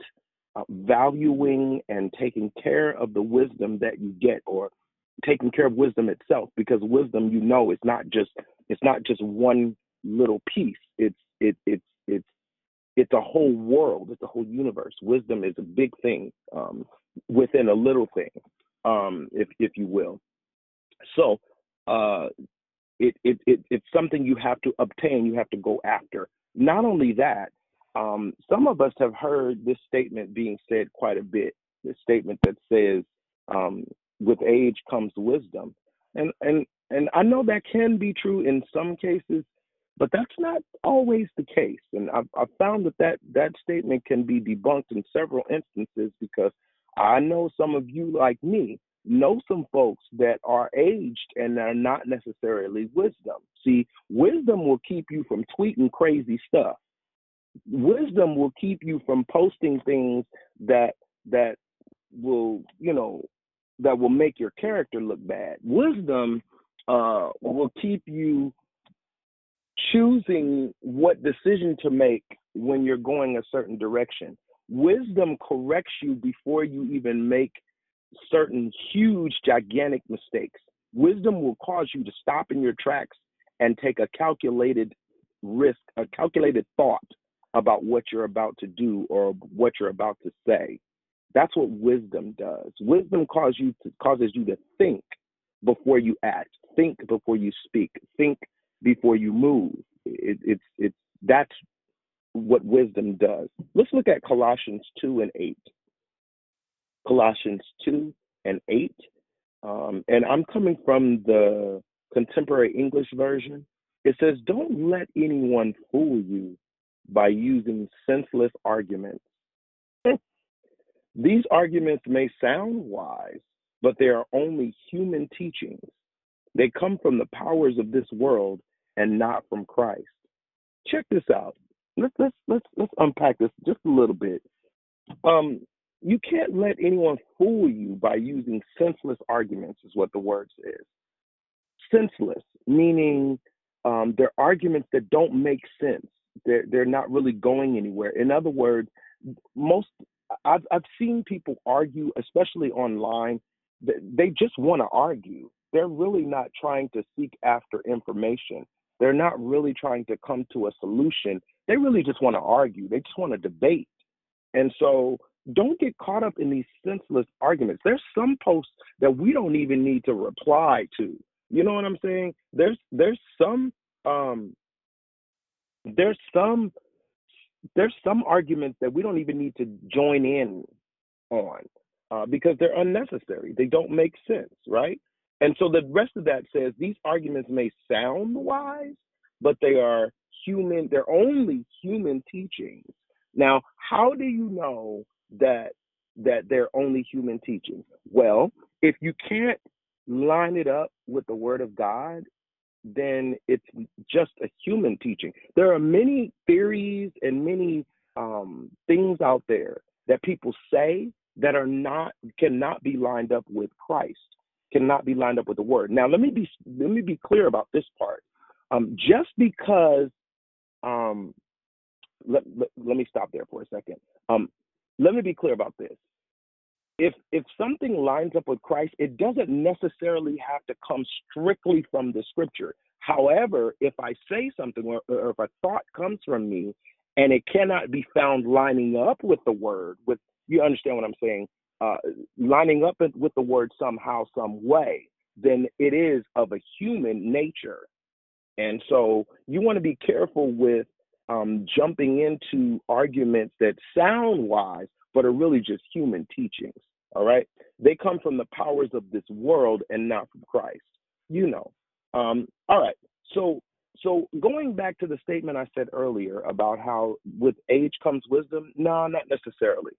uh, valuing and taking care of the wisdom that you get, or taking care of wisdom itself because wisdom you know is not just it's not just one little piece. It's it it's it's it's a whole world. It's a whole universe. Wisdom is a big thing um, within a little thing um, if if you will. So uh, it, it it it's something you have to obtain you have to go after. Not only that um, some of us have heard this statement being said quite a bit this statement that says um, with age comes wisdom. And and and I know that can be true in some cases, but that's not always the case. And I've, I've found that, that that statement can be debunked in several instances because I know some of you, like me, know some folks that are aged and are not necessarily wisdom. See, wisdom will keep you from tweeting crazy stuff. Wisdom will keep you from posting things that that will, you know, that will make your character look bad. Wisdom uh, will keep you choosing what decision to make when you're going a certain direction. Wisdom corrects you before you even make certain huge, gigantic mistakes. Wisdom will cause you to stop in your tracks and take a calculated risk, a calculated thought about what you're about to do or what you're about to say. That's what wisdom does. Wisdom causes you to, causes you to think before you act, think before you speak, think before you move. It, it's it's that's what wisdom does. Let's look at Colossians two and eight. Colossians two and eight, um, and I'm coming from the contemporary English version. It says, "Don't let anyone fool you by using senseless arguments." These arguments may sound wise, but they are only human teachings. They come from the powers of this world and not from Christ. Check this out. Let's let's let's let's unpack this just a little bit. Um, you can't let anyone fool you by using senseless arguments, is what the word says. Senseless, meaning um, they're arguments that don't make sense. They're they're not really going anywhere. In other words, most I've I've seen people argue, especially online. They just want to argue. They're really not trying to seek after information. They're not really trying to come to a solution. They really just want to argue. They just want to debate. And so don't get caught up in these senseless arguments. There's some posts that we don't even need to reply to. You know what I'm saying? There's there's some um there's some there's some arguments that we don't even need to join in on uh, because they're unnecessary. They don't make sense, right? And so the rest of that says these arguments may sound wise, but they are human, they're only human teachings. Now, how do you know that that they're only human teachings? Well, if you can't line it up with the word of God, then it's just a human teaching. There are many theories and many um, things out there that people say that are not cannot be lined up with Christ, cannot be lined up with the Word. Now, let me be let me be clear about this part. Um, just because, um, let, let, let me stop there for a second. Um, let me be clear about this if if something lines up with Christ, it doesn't necessarily have to come strictly from the scripture. However, if I say something or, or if a thought comes from me and it cannot be found lining up with the word, with you understand what I'm saying, uh, lining up with the word somehow, some way, then it is of a human nature. And so you want to be careful with um, jumping into arguments that sound wise, but are really just human teachings. All right. They come from the powers of this world and not from Christ. You know. Um, all right. So so going back to the statement I said earlier about how with age comes wisdom, no, not necessarily.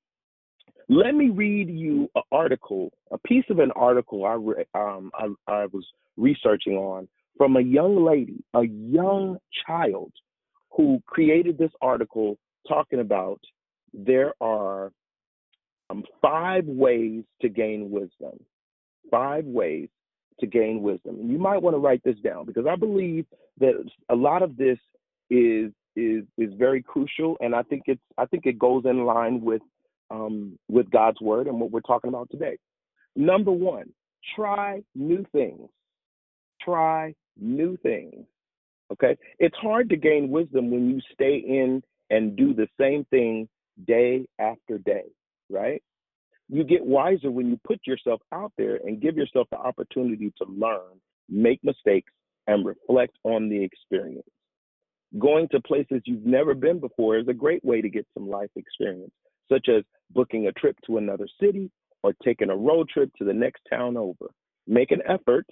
Let me read you an article, a piece of an article I re- um, I, I was researching on from a young lady, a young child, who created this article talking about there are um, five ways to gain wisdom. Five ways to gain wisdom. And you might want to write this down because I believe that a lot of this is is is very crucial, and I think it's I think it goes in line with um, with God's word and what we're talking about today. Number one, try new things. Try new things. Okay, it's hard to gain wisdom when you stay in and do the same thing day after day right? You get wiser when you put yourself out there and give yourself the opportunity to learn, make mistakes, and reflect on the experience. Going to places you've never been before is a great way to get some life experience, such as booking a trip to another city or taking a road trip to the next town over. Make an effort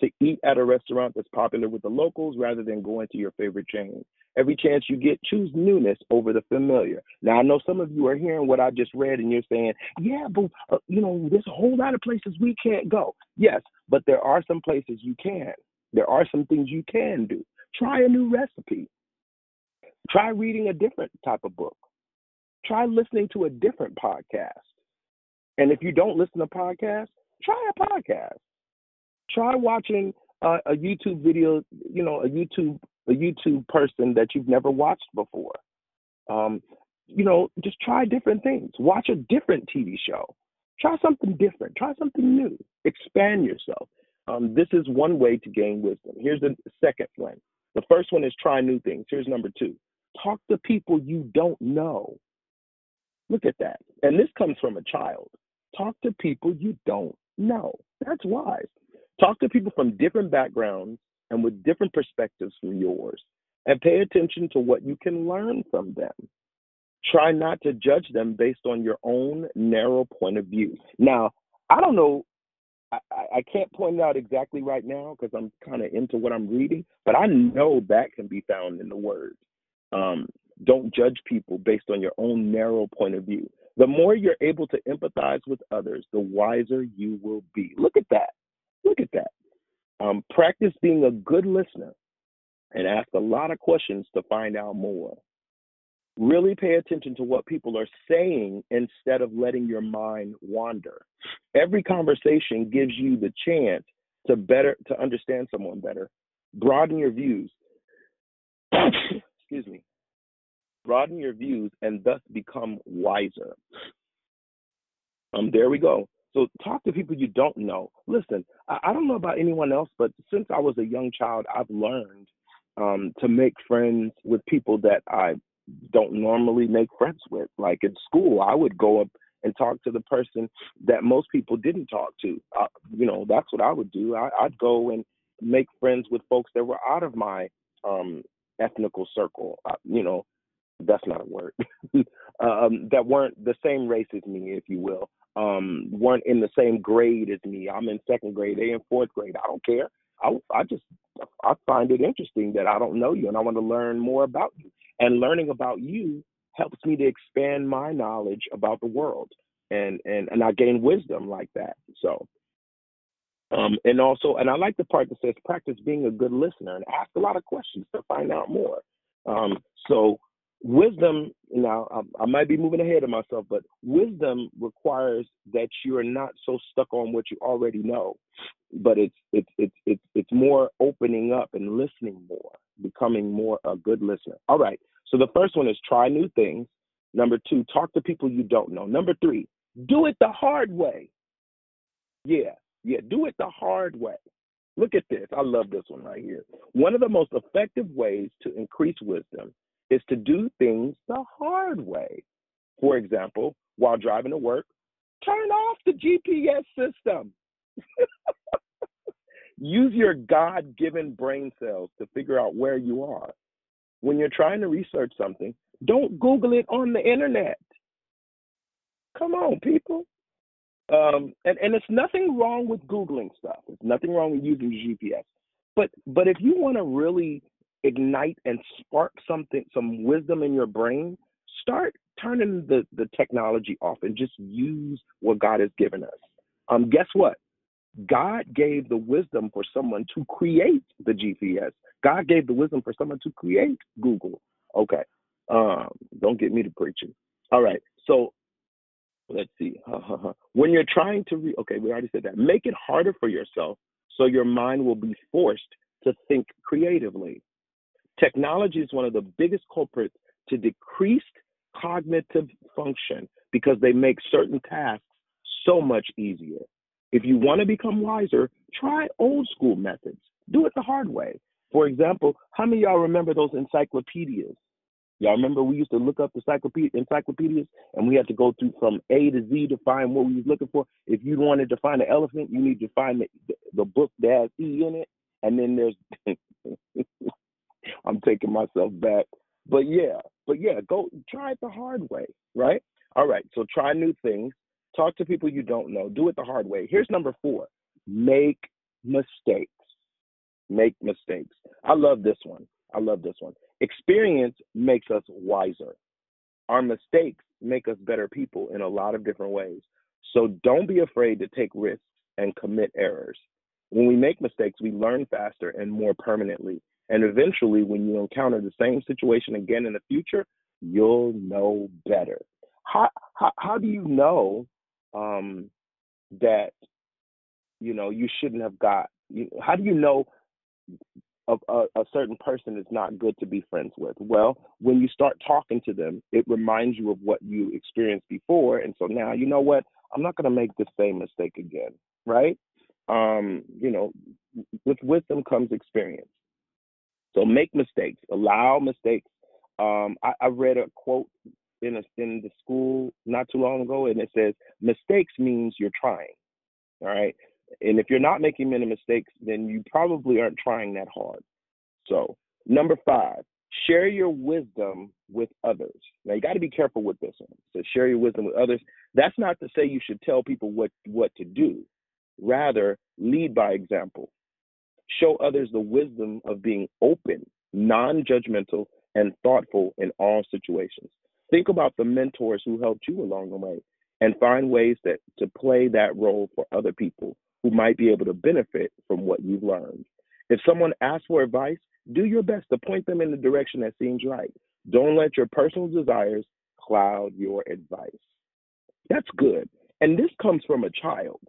to eat at a restaurant that's popular with the locals rather than going to your favorite chain. Every chance you get, choose newness over the familiar. Now, I know some of you are hearing what I just read and you're saying, yeah, but, uh, you know, there's a whole lot of places we can't go. Yes, but there are some places you can. There are some things you can do. Try a new recipe. Try reading a different type of book. Try listening to a different podcast. And if you don't listen to podcasts, try a podcast. Try watching uh, a YouTube video, you know, a YouTube a YouTube person that you've never watched before. Um, you know, just try different things. Watch a different TV show. Try something different. Try something new. Expand yourself. Um, this is one way to gain wisdom. Here's the second one. The first one is try new things. Here's number two talk to people you don't know. Look at that. And this comes from a child. Talk to people you don't know. That's wise. Talk to people from different backgrounds and with different perspectives from yours, and pay attention to what you can learn from them. Try not to judge them based on your own narrow point of view. Now, I don't know I, I can't point it out exactly right now because I'm kind of into what I'm reading, but I know that can be found in the Word. Um, don't judge people based on your own narrow point of view. The more you're able to empathize with others, the wiser you will be. Look at that. Look at that. Um, practice being a good listener and ask a lot of questions to find out more. Really pay attention to what people are saying instead of letting your mind wander. Every conversation gives you the chance to better to understand someone better. Broaden your views. Excuse me. Broaden your views and thus become wiser. Um, there we go. So talk to people you don't know. Listen, I, I don't know about anyone else, but since I was a young child, I've learned um, to make friends with people that I don't normally make friends with. Like in school, I would go up and talk to the person that most people didn't talk to. Uh, you know, that's what I would do. I, I'd go and make friends with folks that were out of my um, ethnical circle. Uh, you know, that's not a word. um, that weren't the same race as me, if you will. Um, weren't in the same grade as me. I'm in second grade, they in fourth grade. I don't care. I, I just I find it interesting that I don't know you and I want to learn more about you. And learning about you helps me to expand my knowledge about the world. And and and I gain wisdom like that. So um, and also, and I like the part that says practice being a good listener and ask a lot of questions to find out more. Um, so wisdom now I, I, might be moving ahead of myself but wisdom requires that you are not so stuck on what you already know but it's it's it's it's, it's more opening up and listening more becoming more a good listener. All right so the first one is try new things. Number two talk to people you don't know. Number three do it the hard way. Yeah yeah do it the hard way. Look at this. I love this one right here. One of the most effective ways to increase wisdom is to do things the hard way. For example, while driving to work, turn off the GPS system. Use your God given brain cells to figure out where you are. When you're trying to research something, don't Google it on the internet. Come on, people. Um, and, and it's nothing wrong with Googling stuff. There's nothing wrong with using GPS. But but if you want to really ignite and spark something, some wisdom in your brain, start turning the, the technology off and just use what God has given us. Um, guess what? God gave the wisdom for someone to create the GPS. God gave the wisdom for someone to create Google. Okay. Um, don't get me to preaching. All right. So let's see. when you're trying to re okay, we already said that. Make it harder for yourself so your mind will be forced to think creatively. Technology is one of the biggest culprits to decreased cognitive function because they make certain tasks so much easier. If you want to become wiser, try old school methods. Do it the hard way. For example, how many y'all remember those encyclopedias? Y'all remember we used to look up the encyclopedias and we had to go through from A to Z to find what we was looking for. If you wanted to find an elephant, you need to find the, the book that has E in it. And then there's I'm taking myself back. But yeah, but yeah, go try it the hard way, right? All right, so try new things. Talk to people you don't know. Do it the hard way. Here's number four make mistakes. Make mistakes. I love this one. I love this one. Experience makes us wiser. Our mistakes make us better people in a lot of different ways. So don't be afraid to take risks and commit errors. When we make mistakes, we learn faster and more permanently. And eventually, when you encounter the same situation again in the future, you'll know better. How how, how do you know um, that you know you shouldn't have got? You, how do you know a, a, a certain person is not good to be friends with? Well, when you start talking to them, it reminds you of what you experienced before, and so now you know what I'm not going to make the same mistake again, right? Um, you know, with wisdom comes experience. So make mistakes, allow mistakes. Um, I, I read a quote in a, in the school not too long ago, and it says mistakes means you're trying. All right, and if you're not making many mistakes, then you probably aren't trying that hard. So number five, share your wisdom with others. Now you got to be careful with this one. So share your wisdom with others. That's not to say you should tell people what what to do. Rather, lead by example. Show others the wisdom of being open, non-judgmental, and thoughtful in all situations. Think about the mentors who helped you along the way and find ways that to play that role for other people who might be able to benefit from what you've learned. If someone asks for advice, do your best to point them in the direction that seems right. Don't let your personal desires cloud your advice. That's good. And this comes from a child.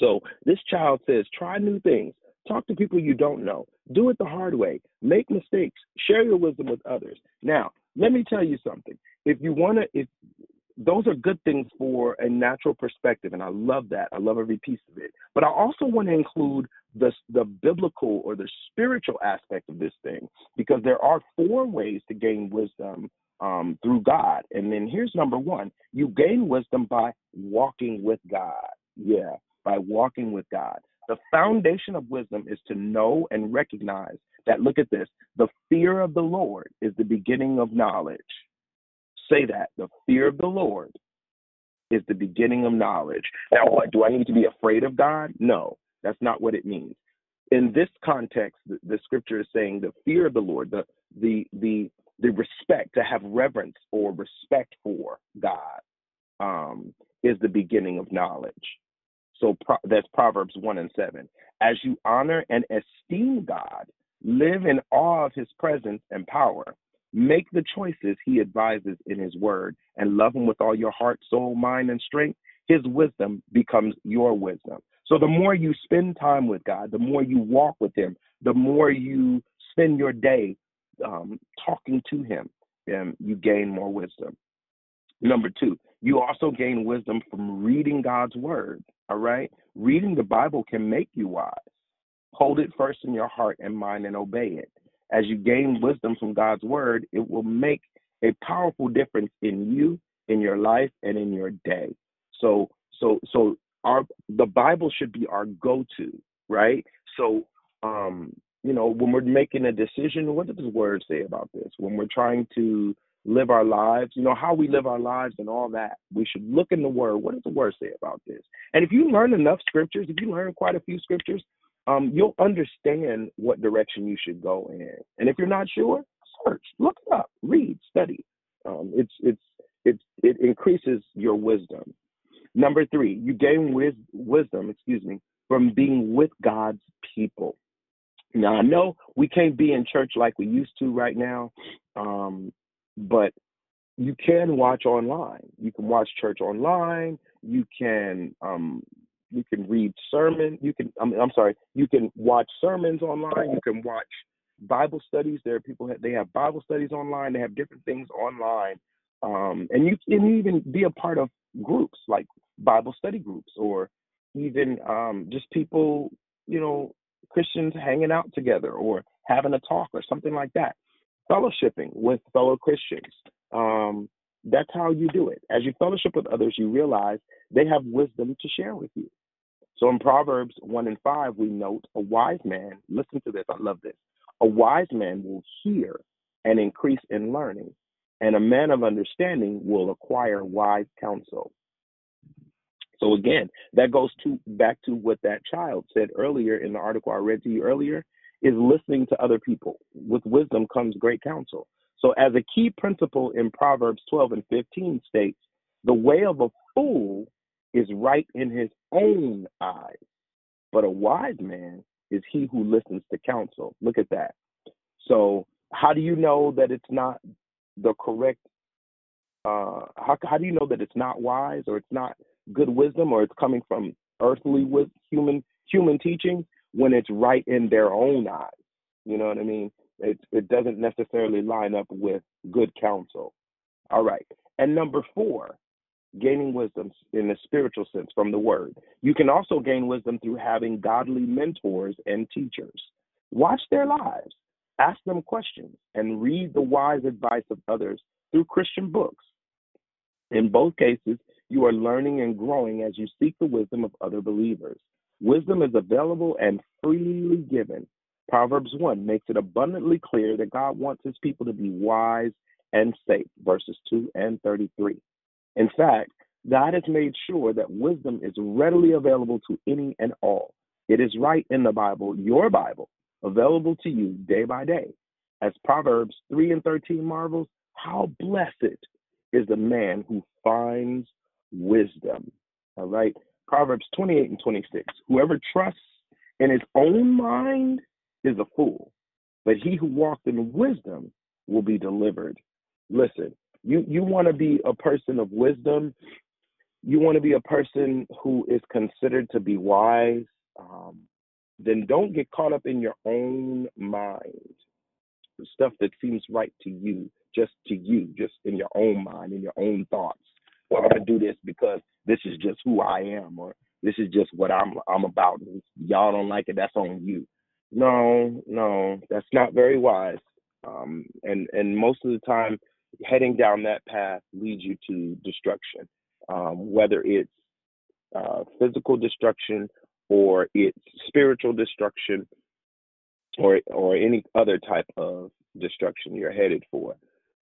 So this child says, try new things. Talk to people you don't know. Do it the hard way. Make mistakes. Share your wisdom with others. Now, let me tell you something. If you want to, if those are good things for a natural perspective, and I love that. I love every piece of it. But I also want to include the the biblical or the spiritual aspect of this thing, because there are four ways to gain wisdom um, through God. And then here's number one: you gain wisdom by walking with God. Yeah, by walking with God. The foundation of wisdom is to know and recognize that. Look at this: the fear of the Lord is the beginning of knowledge say that. The fear of the Lord is the beginning of knowledge. Now, what? Do I need to be afraid of God? No, that's not what it means. In this context, the, the scripture is saying the fear of the Lord, the the the the respect to have reverence or respect for God um, is the beginning of knowledge. So pro- that's Proverbs 1 and 7. As you honor and esteem God, live in awe of his presence and power, Make the choices he advises in his word and love him with all your heart, soul, mind, and strength. His wisdom becomes your wisdom. So the more you spend time with God, the more you walk with him, the more you spend your day um, talking to him, and you gain more wisdom. Number two, you also gain wisdom from reading God's word. All right? Reading the Bible can make you wise. Hold it first in your heart and mind and obey it as you gain wisdom from God's word, it will make a powerful difference in you, in your life, and in your day. So, so, so our the Bible should be our go-to, right? So, um, you know, when we're making a decision, what does the word say about this? When we're trying to live our lives, you know, how we live our lives and all that, we should look in the word. What does the word say about this? And if you learn enough scriptures, if you learn quite a few scriptures, um, you'll understand what direction you should go in. And if you're not sure, search, look it up, read, study. Um, it's it's it's it increases your wisdom. Number three, you gain wis- wisdom, excuse me, from being with God's people. Now I know we can't be in church like we used to right now, um, but you can watch online. You can watch church online. You can um, you can read sermon. You can I'm, I'm sorry. You can watch sermons online. You can watch Bible studies. There are people that they have Bible studies online. They have different things online, um, and you can even be a part of groups like Bible study groups or even um, just people you know Christians hanging out together or having a talk or something like that. Fellowshipping with fellow Christians. Um, that's how you do it. As you fellowship with others, you realize they have wisdom to share with you. So in Proverbs 1 and 5, we note a wise man, listen to this, I love this. A wise man will hear and increase in learning, and a man of understanding will acquire wise counsel. So again, that goes to back to what that child said earlier in the article I read to you earlier, is listening to other people. With wisdom comes great counsel. So as a key principle in Proverbs 12 and 15 states, the way of a fool is right in his own eyes, but a wise man is he who listens to counsel. Look at that. So, how do you know that it's not the correct? Uh, how how do you know that it's not wise or it's not good wisdom or it's coming from earthly with human human teaching when it's right in their own eyes? You know what I mean? It it doesn't necessarily line up with good counsel. All right. And number four, gaining wisdom in the spiritual sense from the word. You can also gain wisdom through having godly mentors and teachers. Watch their lives, ask them questions, and read the wise advice of others through Christian books. In both cases, you are learning and growing as you seek the wisdom of other believers. Wisdom is available and freely given. Proverbs 1 makes it abundantly clear that God wants his people to be wise and safe, verses 2 and 33. In fact, God has made sure that wisdom is readily available to any and all. It is right in the Bible, your Bible, available to you day by day. As Proverbs 3 and 13 marvels, how blessed is the man who finds wisdom. All right. Proverbs 28 and 26. Whoever trusts in his own mind is a fool, but he who walks in wisdom will be delivered. Listen, you, you want to be a person of wisdom. You want to be a person who is considered to be wise. Um, then don't get caught up in your own mind, stuff that seems right to you, just to you, just in your own mind, in your own thoughts. Well, I'm gonna do this because this is just who I am, or this is just what I'm I'm about. y'all don't like it, that's on you. No, no, that's not very wise. Um, and and most of the time, heading down that path leads you to destruction, um, whether it's uh, physical destruction or it's spiritual destruction or or any other type of destruction you're headed for.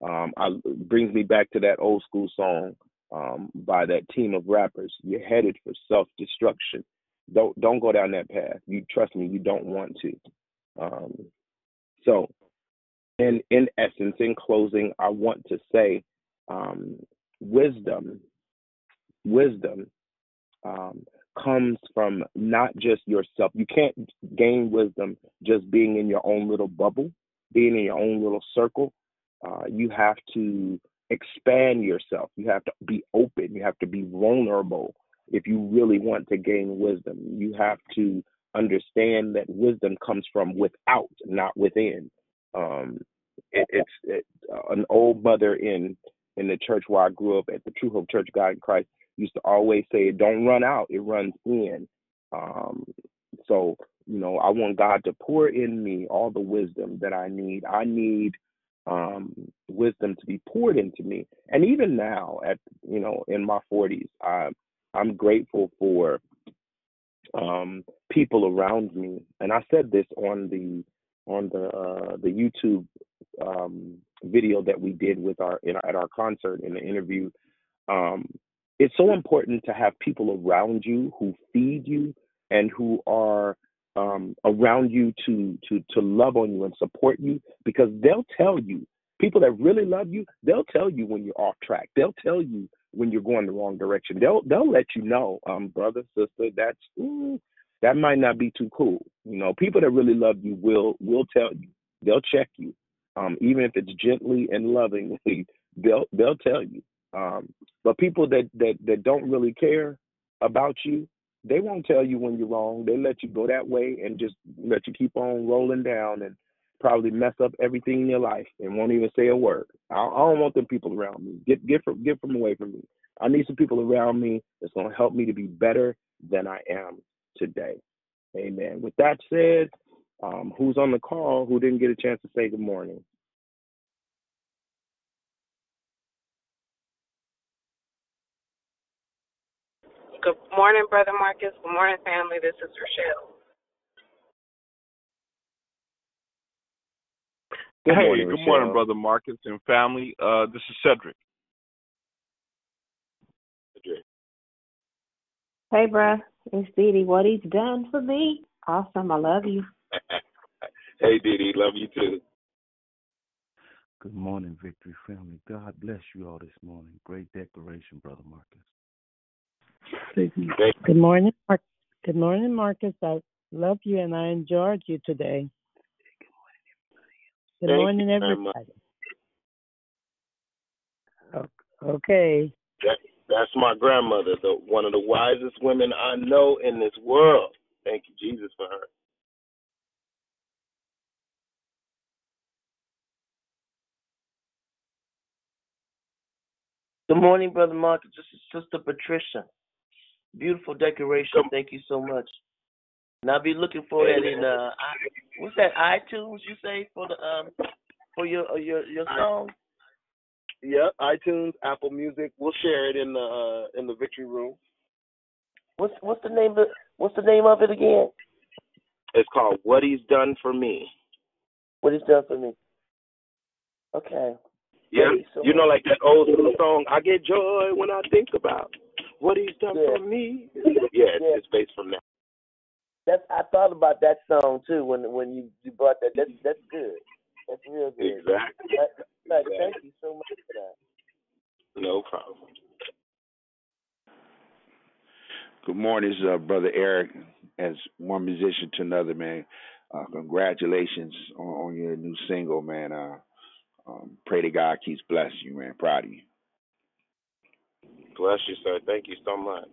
Um, I, brings me back to that old school song um, by that team of rappers. You're headed for self destruction. Don't don't go down that path. You trust me. You don't want to. Um, so, in in essence, in closing, I want to say, um, wisdom, wisdom um, comes from not just yourself. You can't gain wisdom just being in your own little bubble, being in your own little circle. Uh, you have to expand yourself. You have to be open. You have to be vulnerable if you really want to gain wisdom. You have to understand that wisdom comes from without, not within. Um, it, it's it, uh, an old mother in in the church where I grew up at the True Hope Church God in Christ used to always say, "Don't run out; it runs in." Um, so you know, I want God to pour in me all the wisdom that I need. I need um, wisdom to be poured into me. And even now, at you know, in my 40s, I, I'm grateful for um, people around me. And I said this on the on the uh, the YouTube um, video that we did with our in, at our concert in the interview. Um, it's so important to have people around you who feed you and who are um, around you to to to love on you and support you because they'll tell you people that really love you they'll tell you when you're off track. They'll tell you when you're going the wrong direction. They'll they'll let you know um brother sister that's ooh, that might not be too cool. You know people that really love you will will tell you. They'll check you. Um even if it's gently and lovingly they'll they'll tell you. Um but people that that that don't really care about you they won't tell you when you're wrong. They let you go that way and just let you keep on rolling down and probably mess up everything in your life and won't even say a word. I, I don't want them people around me. Get get from get from away from me. I need some people around me that's going to help me to be better than I am today. Amen. With that said, um, who's on the call who didn't get a chance to say good morning? Good morning, Brother Marcus. Good morning, family. This is Rochelle. Good hey, morning, good morning, Brother Marcus and family. Uh, this is Cedric. Hey, bruh. It's Didi. What he's done for me. Awesome. I love you. hey, Didi. Love you too. Good morning, Victory family. God bless you all this morning. Great declaration, Brother Marcus. Good morning, Mark. Good morning, Marcus. I love you and I enjoyed you today. Good morning, everybody. Okay. That, that's my grandmother, the one of the wisest women I know in this world. Thank you, Jesus, for her. Good morning, Brother Marcus. This is Sister Patricia. Beautiful decoration. Thank you so much. And I'll be looking for that in uh, what's that iTunes you say for the um for your uh, your your song? Yep, iTunes, Apple Music. We'll share it in the uh, in the victory room. What's what's the name of what's the name of it again? It's called What He's Done for Me. What he's done for me. Okay. Yeah, you so you know, like that old song. I get joy when I think about what He's done Yeah. for me. Yeah, it's, it's based from that. That's I thought about that song too when when you you brought that. That's that's good. That's real good. Exactly. Right, right, Exactly. Thank you so much for that. No problem. Good morning, this is, uh, brother Eric. As one musician to another, man. Uh, congratulations on, on your new single, man. Uh, um, pray to God keeps blessing you, man. Proud of you. Bless you, sir. Thank you so much.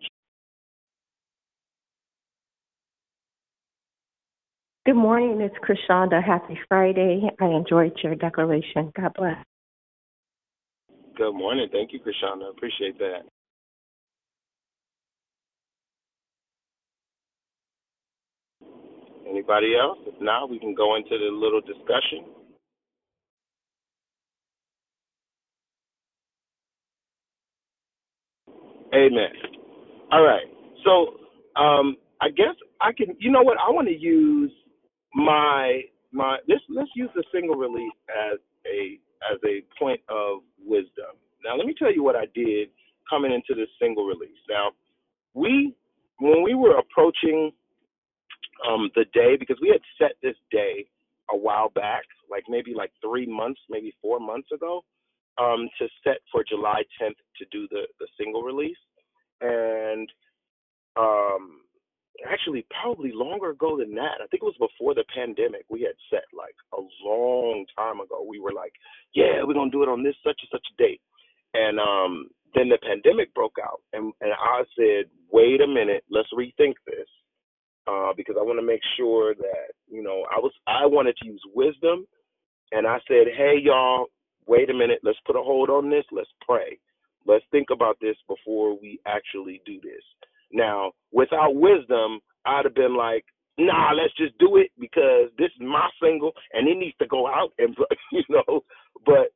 Good morning, it's Krishanda. Happy Friday. I enjoyed your declaration. God bless. Good morning. Thank you, Krishana. Appreciate that. Anybody else? If not, we can go into the little discussion. Amen. All right. So um, I guess I can. You know what? I want to use my my. Let's let's use the single release as a as a point of wisdom. Now, let me tell you what I did coming into this single release. Now, we when we were approaching um, the day because we had set this day a while back, like maybe like three months, maybe four months ago, um, to set for July 10th to do the the single release, and um, actually probably longer ago than that. I think it was before the pandemic. We had set like a long time ago. We were like, yeah, we're gonna do it on this such and such a date, and um, then the pandemic broke out, and and I said, wait a minute, let's rethink this uh, because I want to make sure that you know I was I wanted to use wisdom, and I said, hey y'all, wait a minute, let's put a hold on this, let's pray, let's think about this before we actually do this. Now, without wisdom, I'd have been like, nah, let's just do it because this is my single and it needs to go out and you know, but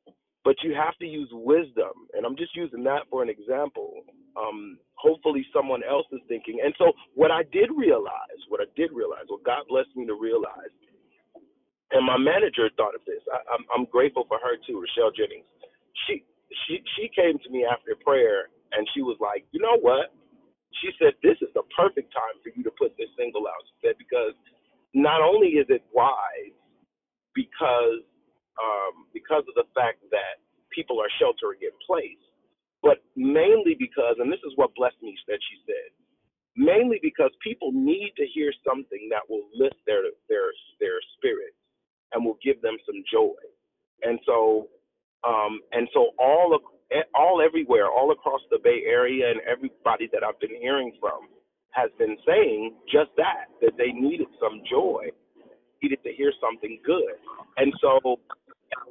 but you have to use wisdom, and I'm just using that for an example. Um, hopefully, someone else is thinking. And so, what I did realize, what I did realize, what God blessed me to realize, and my manager thought of this. I, I'm, I'm grateful for her too, Rochelle Jennings. She she she came to me after prayer, and she was like, you know what? She said this is the perfect time for you to put this single out. She said because not only is it wise because um, because of the fact that people are sheltering in place, but mainly because, and this is what blessed me that she said, mainly because people need to hear something that will lift their their their spirits and will give them some joy. And so, um, and so all all everywhere, all across the Bay Area, and everybody that I've been hearing from has been saying just that that they needed some joy, needed to hear something good. And so,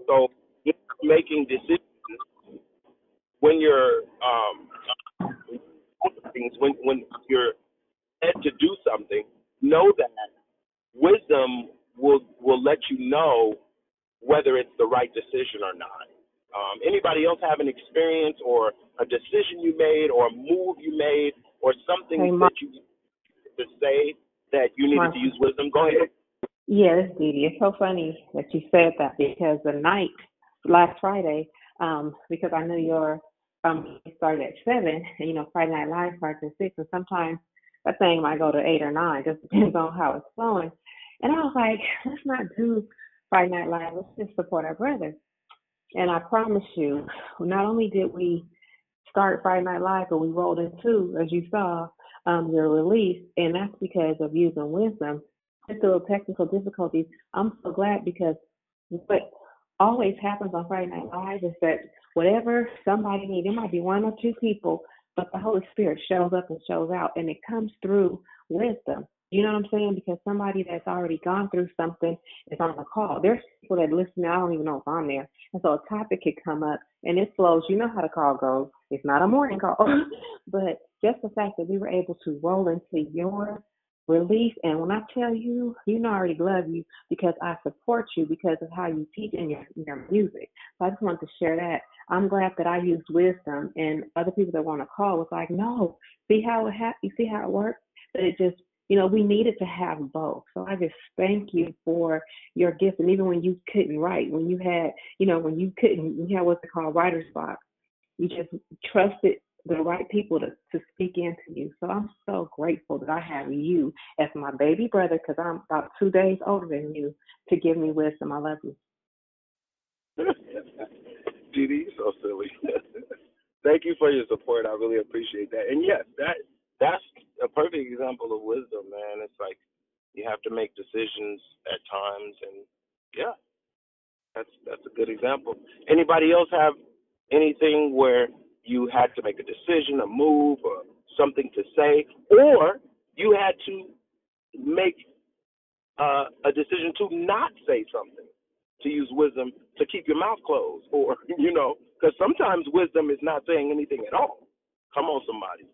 so making decisions when you're um, things when when you're led to do something, know that wisdom will will let you know whether it's the right decision or not. Um, anybody else have an experience or a decision you made or a move you made or something Hey, that you to say that you needed to use wisdom? Go ahead. Yeah, it's Dee Dee. It's so funny that you said that because the night last Friday, um, because I knew your um started at seven, and you know Friday Night Live starts at six, and sometimes that thing might go to eight or nine, just depends on how it's flowing. And I was like, let's not do Friday Night Live. Let's just support our brothers. And I promise you, not only did we start Friday Night Live, but we rolled into, as you saw, um, your release, and that's because of using wisdom through technical difficulties. I'm so glad because what always happens on Friday Night Live is that whatever somebody needs, it might be one or two people, but the Holy Spirit shows up and shows out, and it comes through wisdom. You know what I'm saying? Because somebody that's already gone through something is on the call. There's people that listen. I don't even know if I'm there, and so a topic could come up, and it flows. You know how the call goes. It's not a morning call, but just the fact that we were able to roll into your release. And when I tell you, you know I already love you because I support you because of how you teach in your your music. So I just wanted to share that. I'm glad that I used wisdom, and other people that want to call was like, no, see how it ha- you see how it works. But it just you know, we needed to have both. So I just thank you for your gift. And even when you couldn't write, when you had, you know, when you couldn't, you had what's called, writer's block, you just trusted the right people to, to speak into you. So I'm so grateful that I have you as my baby brother because I'm about two days older than you to give me wisdom. I love you. Didi, so silly. Thank you for your support. I really appreciate that. And yes, that that's a perfect example of wisdom, man. It's like you have to make decisions at times, and yeah, that's that's a good example. Anybody else have anything where you had to make a decision, a move, or something to say, or you had to make uh, a decision to not say something, to use wisdom to keep your mouth closed, or you know, because sometimes wisdom is not saying anything at all. Come on, somebody.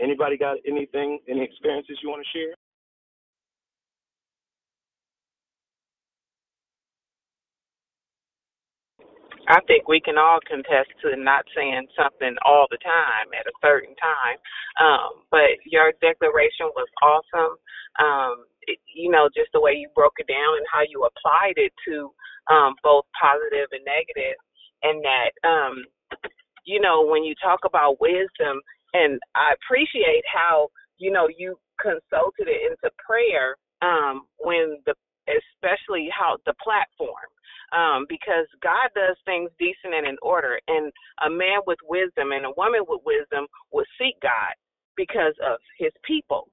Anybody got anything, any experiences you want to share? I think we can all contest to not saying something all the time at a certain time. Um, but your declaration was awesome. Um, it, you know, just the way you broke it down and how you applied it to um, both positive and negative, and that um, you know when you talk about wisdom, and I appreciate how you know you consulted it into prayer um, when the especially how the platform um, because God does things decent and in order. And a man with wisdom and a woman with wisdom would seek God because of his people.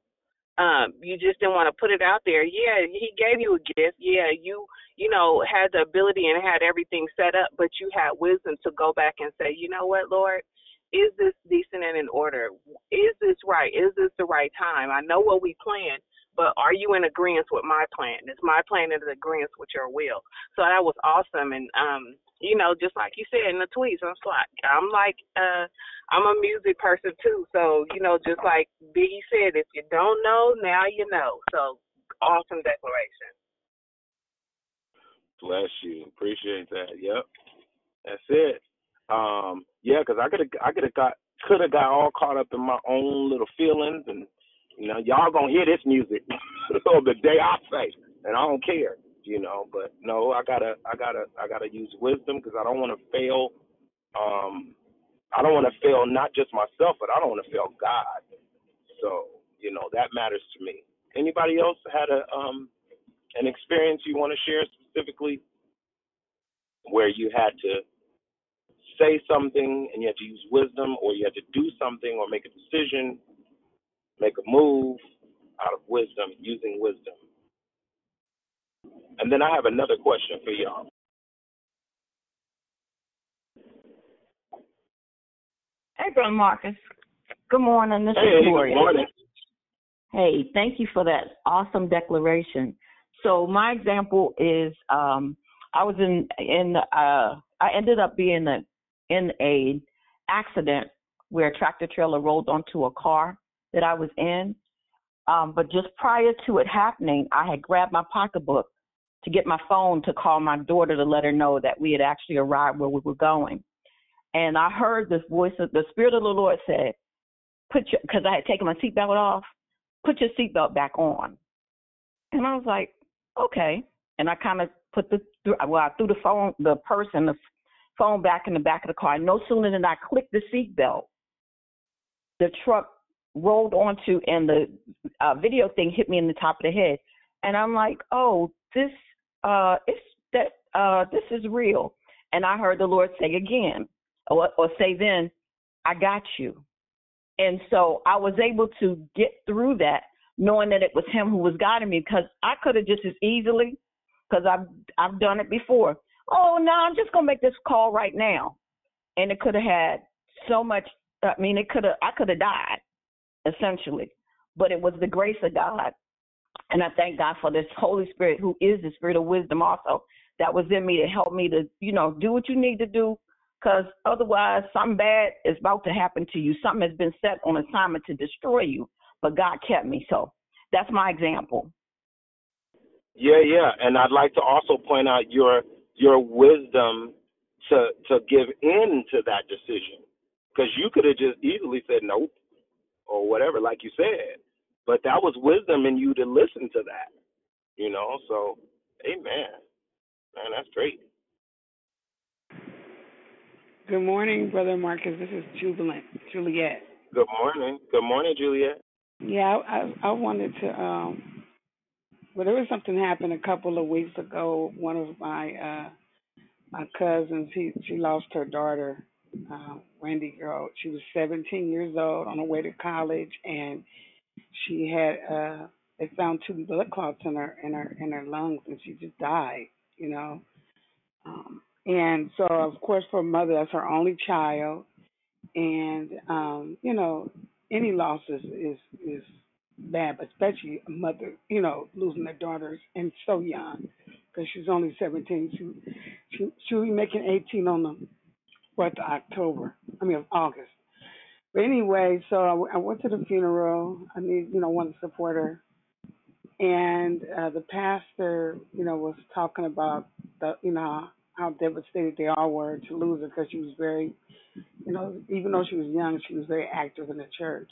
Um, you just didn't want to put it out there. Yeah, he gave you a gift. Yeah, you you know had the ability and had everything set up, but you had wisdom to go back and say, you know what, Lord, is this decent and in order? Is this right? Is this the right time? I know what we planned, but are you in agreement with my plan? Is my plan in agreement with your will? So that was awesome. And um, you know, just like you said in the tweets, I'm like I'm like uh I'm a music person too. So, you know, just like Biggie said, if you don't know, now you know. So awesome declaration. Bless you. Appreciate that. Yep. That's it. Um, yeah, because I could have I could have got could have got all caught up in my own little feelings and you know, y'all gonna hear this music the day I say, and I don't care, you know. But no, I gotta, I gotta, I gotta use wisdom because I don't want to fail. Um, I don't want to fail not just myself, but I don't want to fail God. So you know that matters to me. Anybody else had a um an experience you want to share specifically where you had to say something and you have to use wisdom, or you have to do something or make a decision make a move out of wisdom, using wisdom. And then I have another question for y'all. Hey, Brother Marcus. Good morning. This hey, is Gloria. Good morning. Hey, thank you for that awesome declaration. So my example is um, I was in in uh, I ended up being a, in a accident where a tractor trailer rolled onto a car that I was in. Um, but just prior to it happening, I had grabbed my pocketbook to get my phone to call my daughter to let her know that we had actually arrived where we were going. And I heard this voice of the Spirit of the Lord said, "Put your," because I had taken my seatbelt off, "Put your seatbelt back on." And I was like, "Okay." And I kind of put the well, I threw the phone, the purse person, the phone back in the back of the car. No sooner than I clicked the seatbelt, the truck rolled onto and the uh, video thing hit me in the top of the head. And i'm like oh this uh it's that uh this is real. And i heard the lord say again or, or say then i got you. And so i was able to get through that knowing that it was him who was guiding me because i could have just as easily because i've i've done it before oh no i'm just going to make this call right now and it could have had so much i mean it could have i could have died essentially. But it was the grace of God. And I thank God for this Holy Spirit who is the spirit of wisdom also that was in me to help me to, you know, do what you need to do because otherwise something bad is about to happen to you. Something has been set on assignment to destroy you, but God kept me. So that's my example. Yeah, yeah, and I'd like to also point out your your wisdom to to give in to that decision, because you could have just easily said nope or whatever, like you said, but that was wisdom in you to listen to that, you know. So, amen, man, that's great. Good morning, Brother Marcus. This is Jubilant, Juliet. Good morning. Good morning, Juliet. Yeah, I, I, I wanted to. um Well, there was something happened a couple of weeks ago. One of my uh my cousins, he she lost her daughter, uh, Wendy girl. She was 17 years old on her way to college, and she had uh they found two blood clots in her in her in her lungs, and she just died. You know. Um, and so, of course, for a mother, that's her only child, and um, you know, any loss is is, is bad, but especially a mother, you know, losing their daughters and so young, because she's only 17. She she she'll be making 18 on the fourth of October. I mean, of August. But anyway, so I, I went to the funeral. I need, you know, want to support her, and uh, the pastor, you know, was talking about the, you know, how devastated they all were to lose her because she was very, you know, even though she was young, she was very active in the church.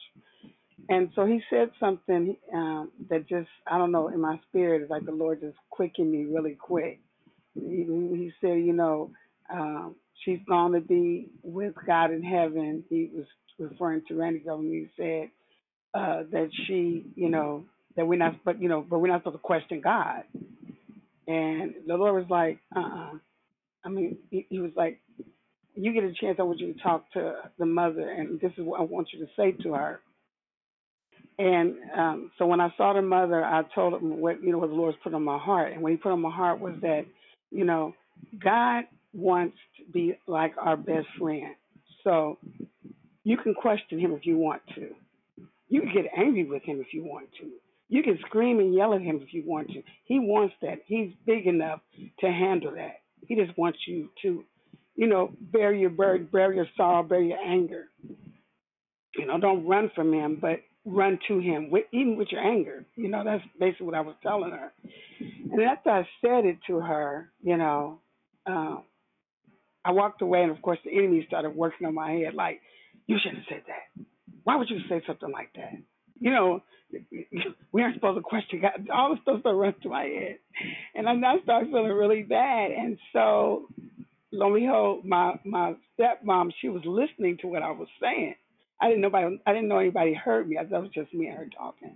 And so he said something um, that just, I don't know, in my spirit, it's like the Lord just quickened me really quick. He, he said, you know, um, she's going to be with God in heaven. He was referring to Randy Government. He said uh, that she, you know, that we're not, but you know, but we're not supposed to question God. And the Lord was like, uh-uh. I mean, he, he was like, you get a chance, I want you to talk to the mother, and this is what I want you to say to her. And um, so when I saw the mother, I told him what you know what the Lord's put on my heart, and what He put on my heart was that, you know, God wants to be like our best friend. So you can question Him if you want to. You can get angry with Him if you want to. You can scream and yell at Him if you want to. He wants that. He's big enough to handle that. He just wants you to, you know, bear your burden, bear your sorrow, bear your anger. You know, don't run from him, but run to him, with, even with your anger. You know, that's basically what I was telling her. And after I said it to her, you know, um, I walked away, and of course, the enemy started working on my head like, you shouldn't have said that. Why would you say something like that? You know, we aren't supposed to question God. All the stuff that runs to my head, and I now started feeling really bad. And so, lo and behold, my my stepmom, she was listening to what I was saying. I didn't know nobody, I didn't know anybody heard me. I thought it was just me and her talking.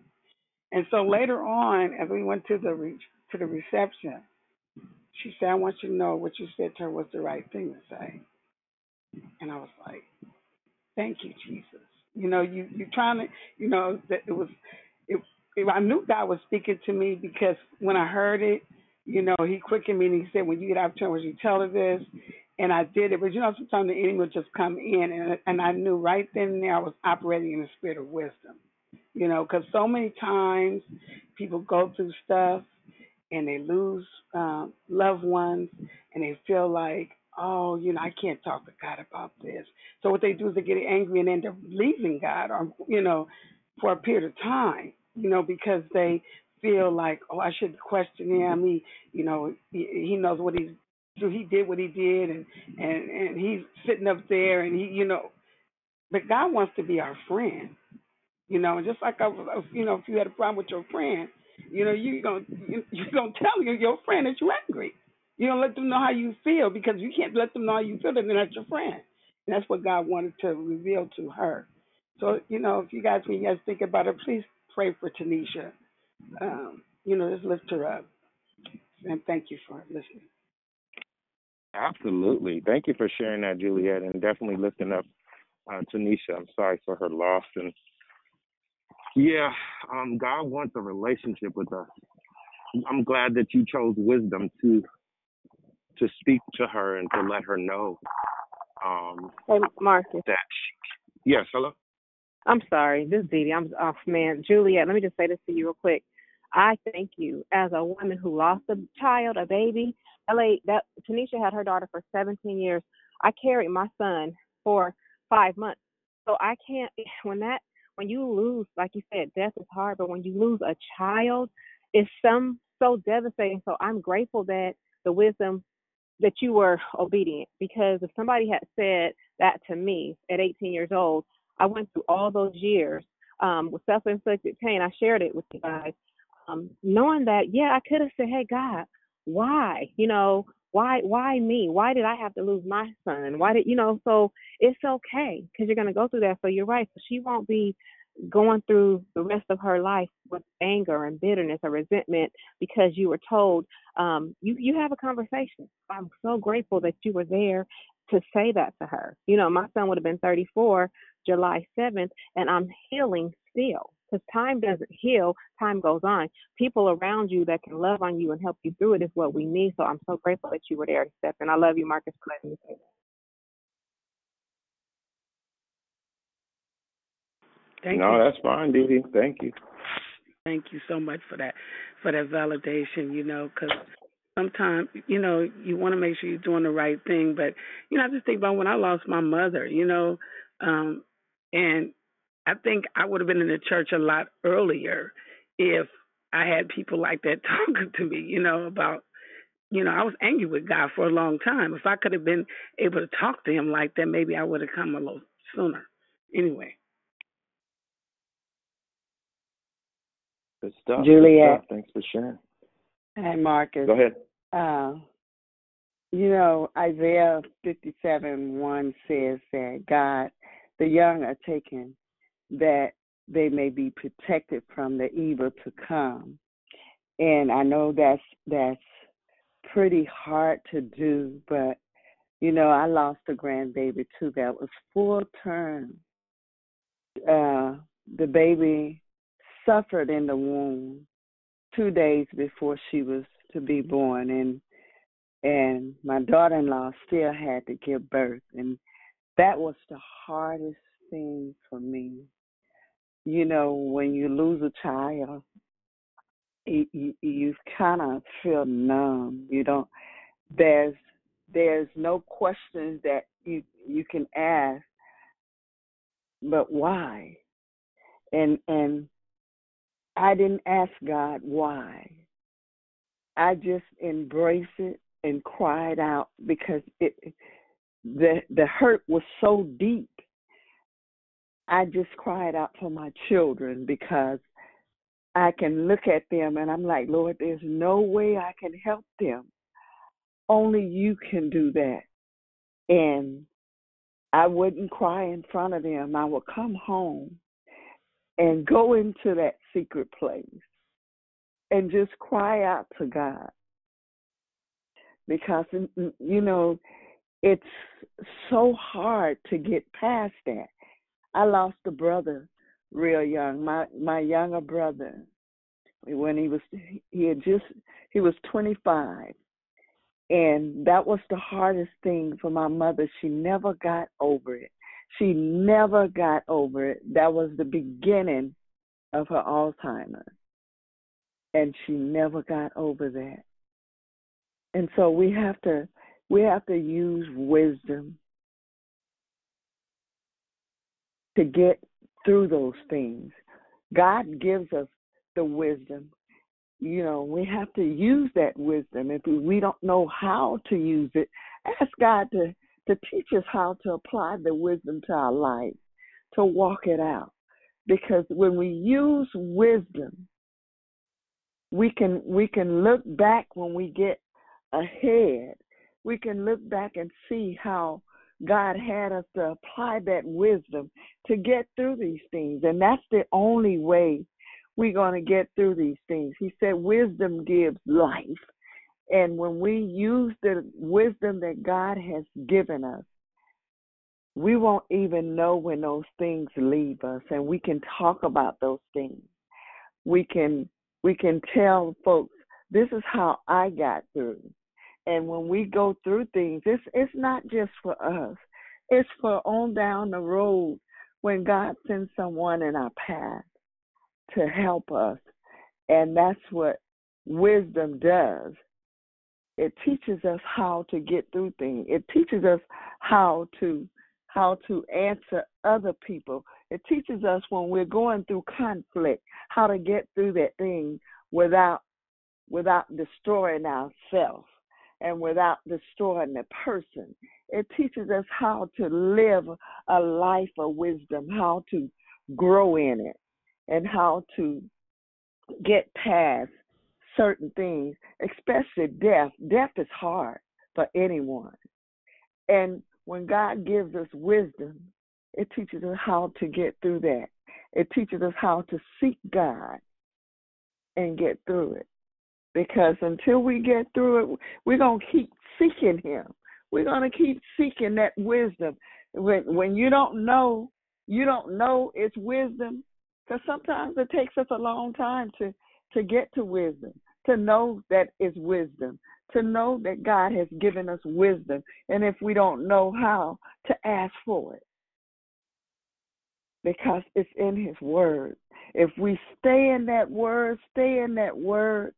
And so mm-hmm. later on, as we went to the re, to the reception, she said, "I want you to know what you said to her was the right thing to say." And I was like, "Thank you, Jesus." You know, you you trying to, you know, that it was, it, it. I knew God was speaking to me because when I heard it, you know, He quickened me and He said, "When you get opportunity, you tell her this." And I did it, but you know, sometimes the enemy would just come in, and and I knew right then and there I was operating in the spirit of wisdom. You know, because so many times people go through stuff and they lose um, loved ones, and they feel like, oh, you know, I can't talk to God about this. So what they do is they get angry and end up leaving God, or you know, for a period of time, you know, because they feel like, oh, I should question him. He, you know, he, he knows what he's he did what he did, and and and he's sitting up there, and he, you know, but God wants to be our friend, you know, and just like I was, you know, if you had a problem with your friend, you know, you gonna you, gonna tell your your friend that you're angry. You don't let them know how you feel because you can't let them know how you feel, then they're not your friend. And that's what God wanted to reveal to her. So, you know, if you guys, when you guys think about it, please pray for Tanisha. Um, you know, just lift her up. And thank you for listening. Absolutely. Thank you for sharing that, Juliet, and definitely lifting up uh, Tanisha. I'm sorry for her loss. And yeah, um, God wants a relationship with us. I'm glad that you chose wisdom to to speak to her and to let her know um, Hey, Marcus. that she. Yes, hello. I'm sorry. This is Dee. I'm off, man. Juliet, let me just say this to you real quick. I thank you as a woman who lost a child, a baby. LA, that Tanisha had her daughter for 17 years. I carried my son for five months. So I can't when that when you lose, like you said, death is hard, but when you lose a child, it's some so devastating. So I'm grateful that the wisdom that you were obedient because if somebody had said that to me at 18 years old, I went through all those years um, with self-inflicted pain. I shared it with you guys, um, knowing that yeah, I could have said, "Hey God, why? You know, why? Why me? Why did I have to lose my son? Why did you know?" So it's okay because you're gonna go through that. So you're right. So she won't be going through the rest of her life with anger and bitterness or resentment because you were told um you you have a conversation i'm so grateful that you were there to say that to her you know my son would have been 34 july 7th and i'm healing still because time doesn't heal time goes on people around you that can love on you and help you through it is what we need so i'm so grateful that you were there to step in i love you marcus for letting me say that Thank you. no, you. that's fine, Dee Dee. Thank you. Thank you so much for that, for that validation. You know, because sometimes you know you want to make sure you're doing the right thing, but you know I just think about when I lost my mother. You know, um, and I think I would have been in the church a lot earlier if I had people like that talking to me. You know about you know, I was angry with God for a long time. If I could have been able to talk to him like that, maybe I would have come a little sooner. Anyway. Good stuff. Juliet. Good stuff. Thanks for sharing. Hey, Marcus. Go ahead. Uh, you know, Isaiah 57 1 says that God, the young are taken that they may be protected from the evil to come. And I know that's that's pretty hard to do, but you know, I lost a grandbaby too that was full term. Uh, the baby suffered in the womb two days before she was to be born and and my daughter in law still had to give birth and that was the hardest thing for me you know when you lose a child you, you, you kind of feel numb you don't there's there's no questions that you you can ask but why and and I didn't ask God why. I just embraced it and cried out because it the the hurt was so deep. I just cried out for my children because I can look at them and I'm like, Lord, there's no way I can help them. Only you can do that. And I wouldn't cry in front of them. I would come home and go into that secret place and just cry out to God. Because, you know, it's so hard to get past that. I lost a brother real young, my my younger brother, when he was he had just he was 25, and that was the hardest thing for my mother. She never got over it. She never got over it. That was the beginning of her Alzheimer's. And she never got over that. And so we have to we have to use wisdom to get through those things. God gives us the wisdom. You know, we have to use that wisdom. If we don't know how to use it, ask God to to teach us how to apply the wisdom to our life, to walk it out. Because when we use wisdom, we can we can look back when we get ahead. We can look back and see how God had us to apply that wisdom to get through these things. And that's the only way we're going to get through these things. He said wisdom gives life. And when we use the wisdom that God has given us, we won't even know when those things leave us and we can talk about those things. We can we can tell folks this is how I got through. And when we go through things, it's it's not just for us. It's for on down the road when God sends someone in our path to help us. And that's what wisdom does. It teaches us how to get through things. It teaches us how to how to answer other people. It teaches us when we're going through conflict how to get through that thing without without destroying ourselves and without destroying the person. It teaches us how to live a life of wisdom, how to grow in it, and how to get past certain things, especially death. Death is hard for anyone. And when God gives us wisdom, it teaches us how to get through that. It teaches us how to seek God and get through it. Because until we get through it, we're going to keep seeking Him. We're going to keep seeking that wisdom. When, when you don't know, you don't know it's wisdom. Because sometimes it takes us a long time to, to get to wisdom, to know that it's wisdom, to know that God has given us wisdom. And if we don't know how, to ask for it. Because it's in His Word. If we stay in that Word, stay in that Word,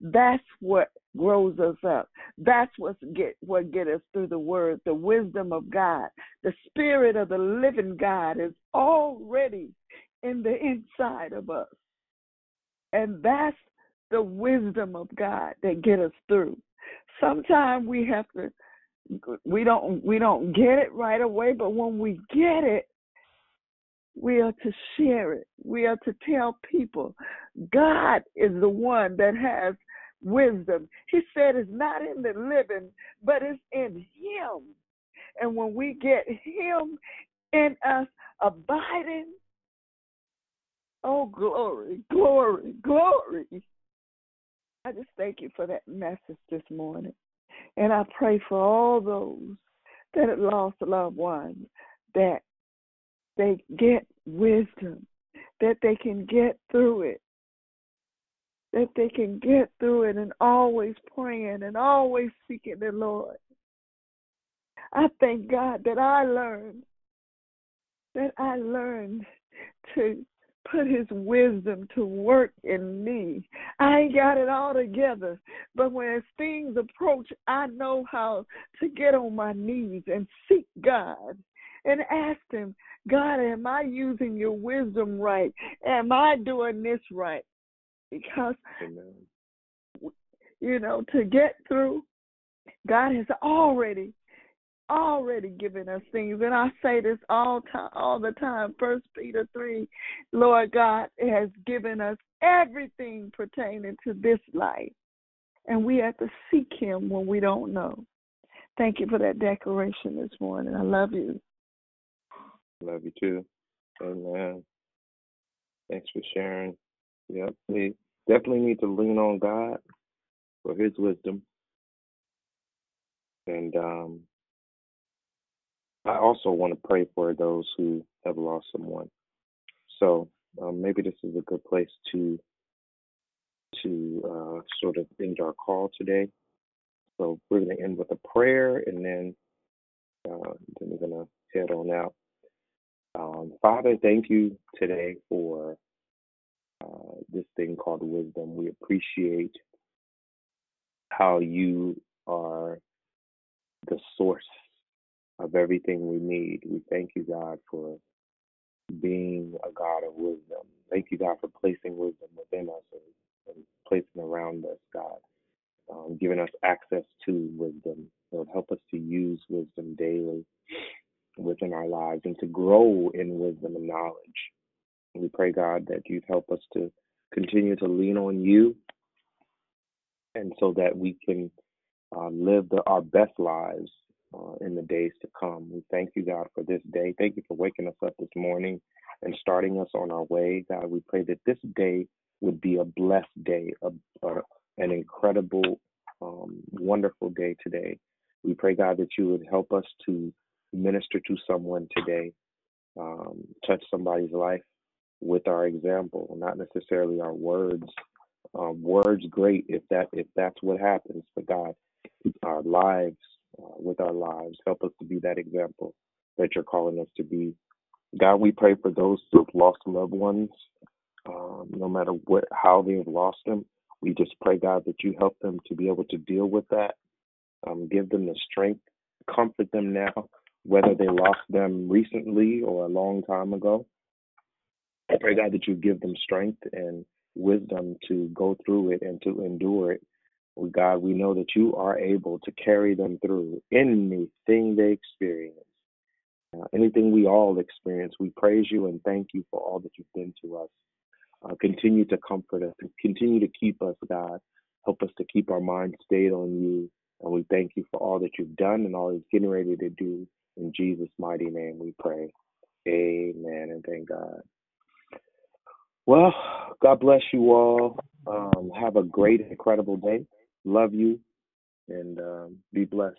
that's what grows us up. That's what get what get us through the word, the wisdom of God. The spirit of the living God is already in the inside of us. And that's the wisdom of God that get us through. Sometimes we have to we don't we don't get it right away, but when we get it, we are to share it. We are to tell people God is the one that has wisdom. He said it's not in the living, but it's in Him. And when we get Him in us abiding, oh, glory, glory, glory. I just thank you for that message this morning. And I pray for all those that have lost loved ones that they get wisdom, that they can get through it, that they can get through it and always praying and always seeking the Lord. I thank God that I learned that I learned to put his wisdom to work in me. I ain't got it all together, but when things approach, I know how to get on my knees and seek God and ask him, God, am I using your wisdom right? Am I doing this right? Because Amen. you know to get through god has already already given us things. And i say this all time all the time first peter 3 lord god has given us everything pertaining to this life. And we have to seek him when we don't know. Thank you for that declaration this morning. I love you. Love you too. Amen. Thanks for sharing Yep. We definitely need to lean on God for his wisdom. And um, I also want to pray for those who have lost someone. So um, maybe this is a good place to to uh, sort of end our call today. So we're going to end with a prayer, and then uh, then we're going to head on out. Um, Father, thank you today for uh, this thing called wisdom. We appreciate how you are the source of everything we need. We thank you, God, for being a God of wisdom. Thank you, God, for placing wisdom within us and, and placing around us, God, um, giving us access to wisdom. Lord, help us to use wisdom daily within our lives and to grow in wisdom and knowledge. We pray, God, that you'd help us to continue to lean on you and so that we can uh, live the, our best lives uh, in the days to come. We thank you, God, for this day. Thank you for waking us up this morning and starting us on our way. God, we pray that this day would be a blessed day, a, a, an incredible, um, wonderful day today. We pray, God, that you would help us to minister to someone today, um, touch somebody's life with our example, not necessarily our words. Um, words great if that if that's what happens, but God, our lives uh, with our lives help us to be that example that you're calling us to be. God, we pray for those who've lost loved ones, um, no matter what how they've lost them. We just pray, God, that you help them to be able to deal with that. Um, give them the strength comfort them now, whether they lost them recently or a long time ago. I pray, God, that you give them strength and wisdom to go through it and to endure it. God, we know that you are able to carry them through anything they experience, uh, anything we all experience. We praise you and thank you for all that you've been to us. Uh, continue to comfort us, continue to keep us, God. Help us to keep our minds stayed on you. And we thank you for all that you've done and all you're getting ready to do. In Jesus' mighty name we pray. Amen and thank God. Well, God bless you all. Um, have a great, incredible day. Love you and um, be blessed.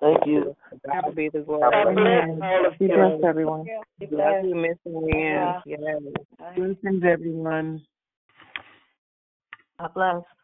Thank you. God be the glory. Be blessed, everyone. Love you, Miss Ann. Yes. Blessings, everyone. God bless.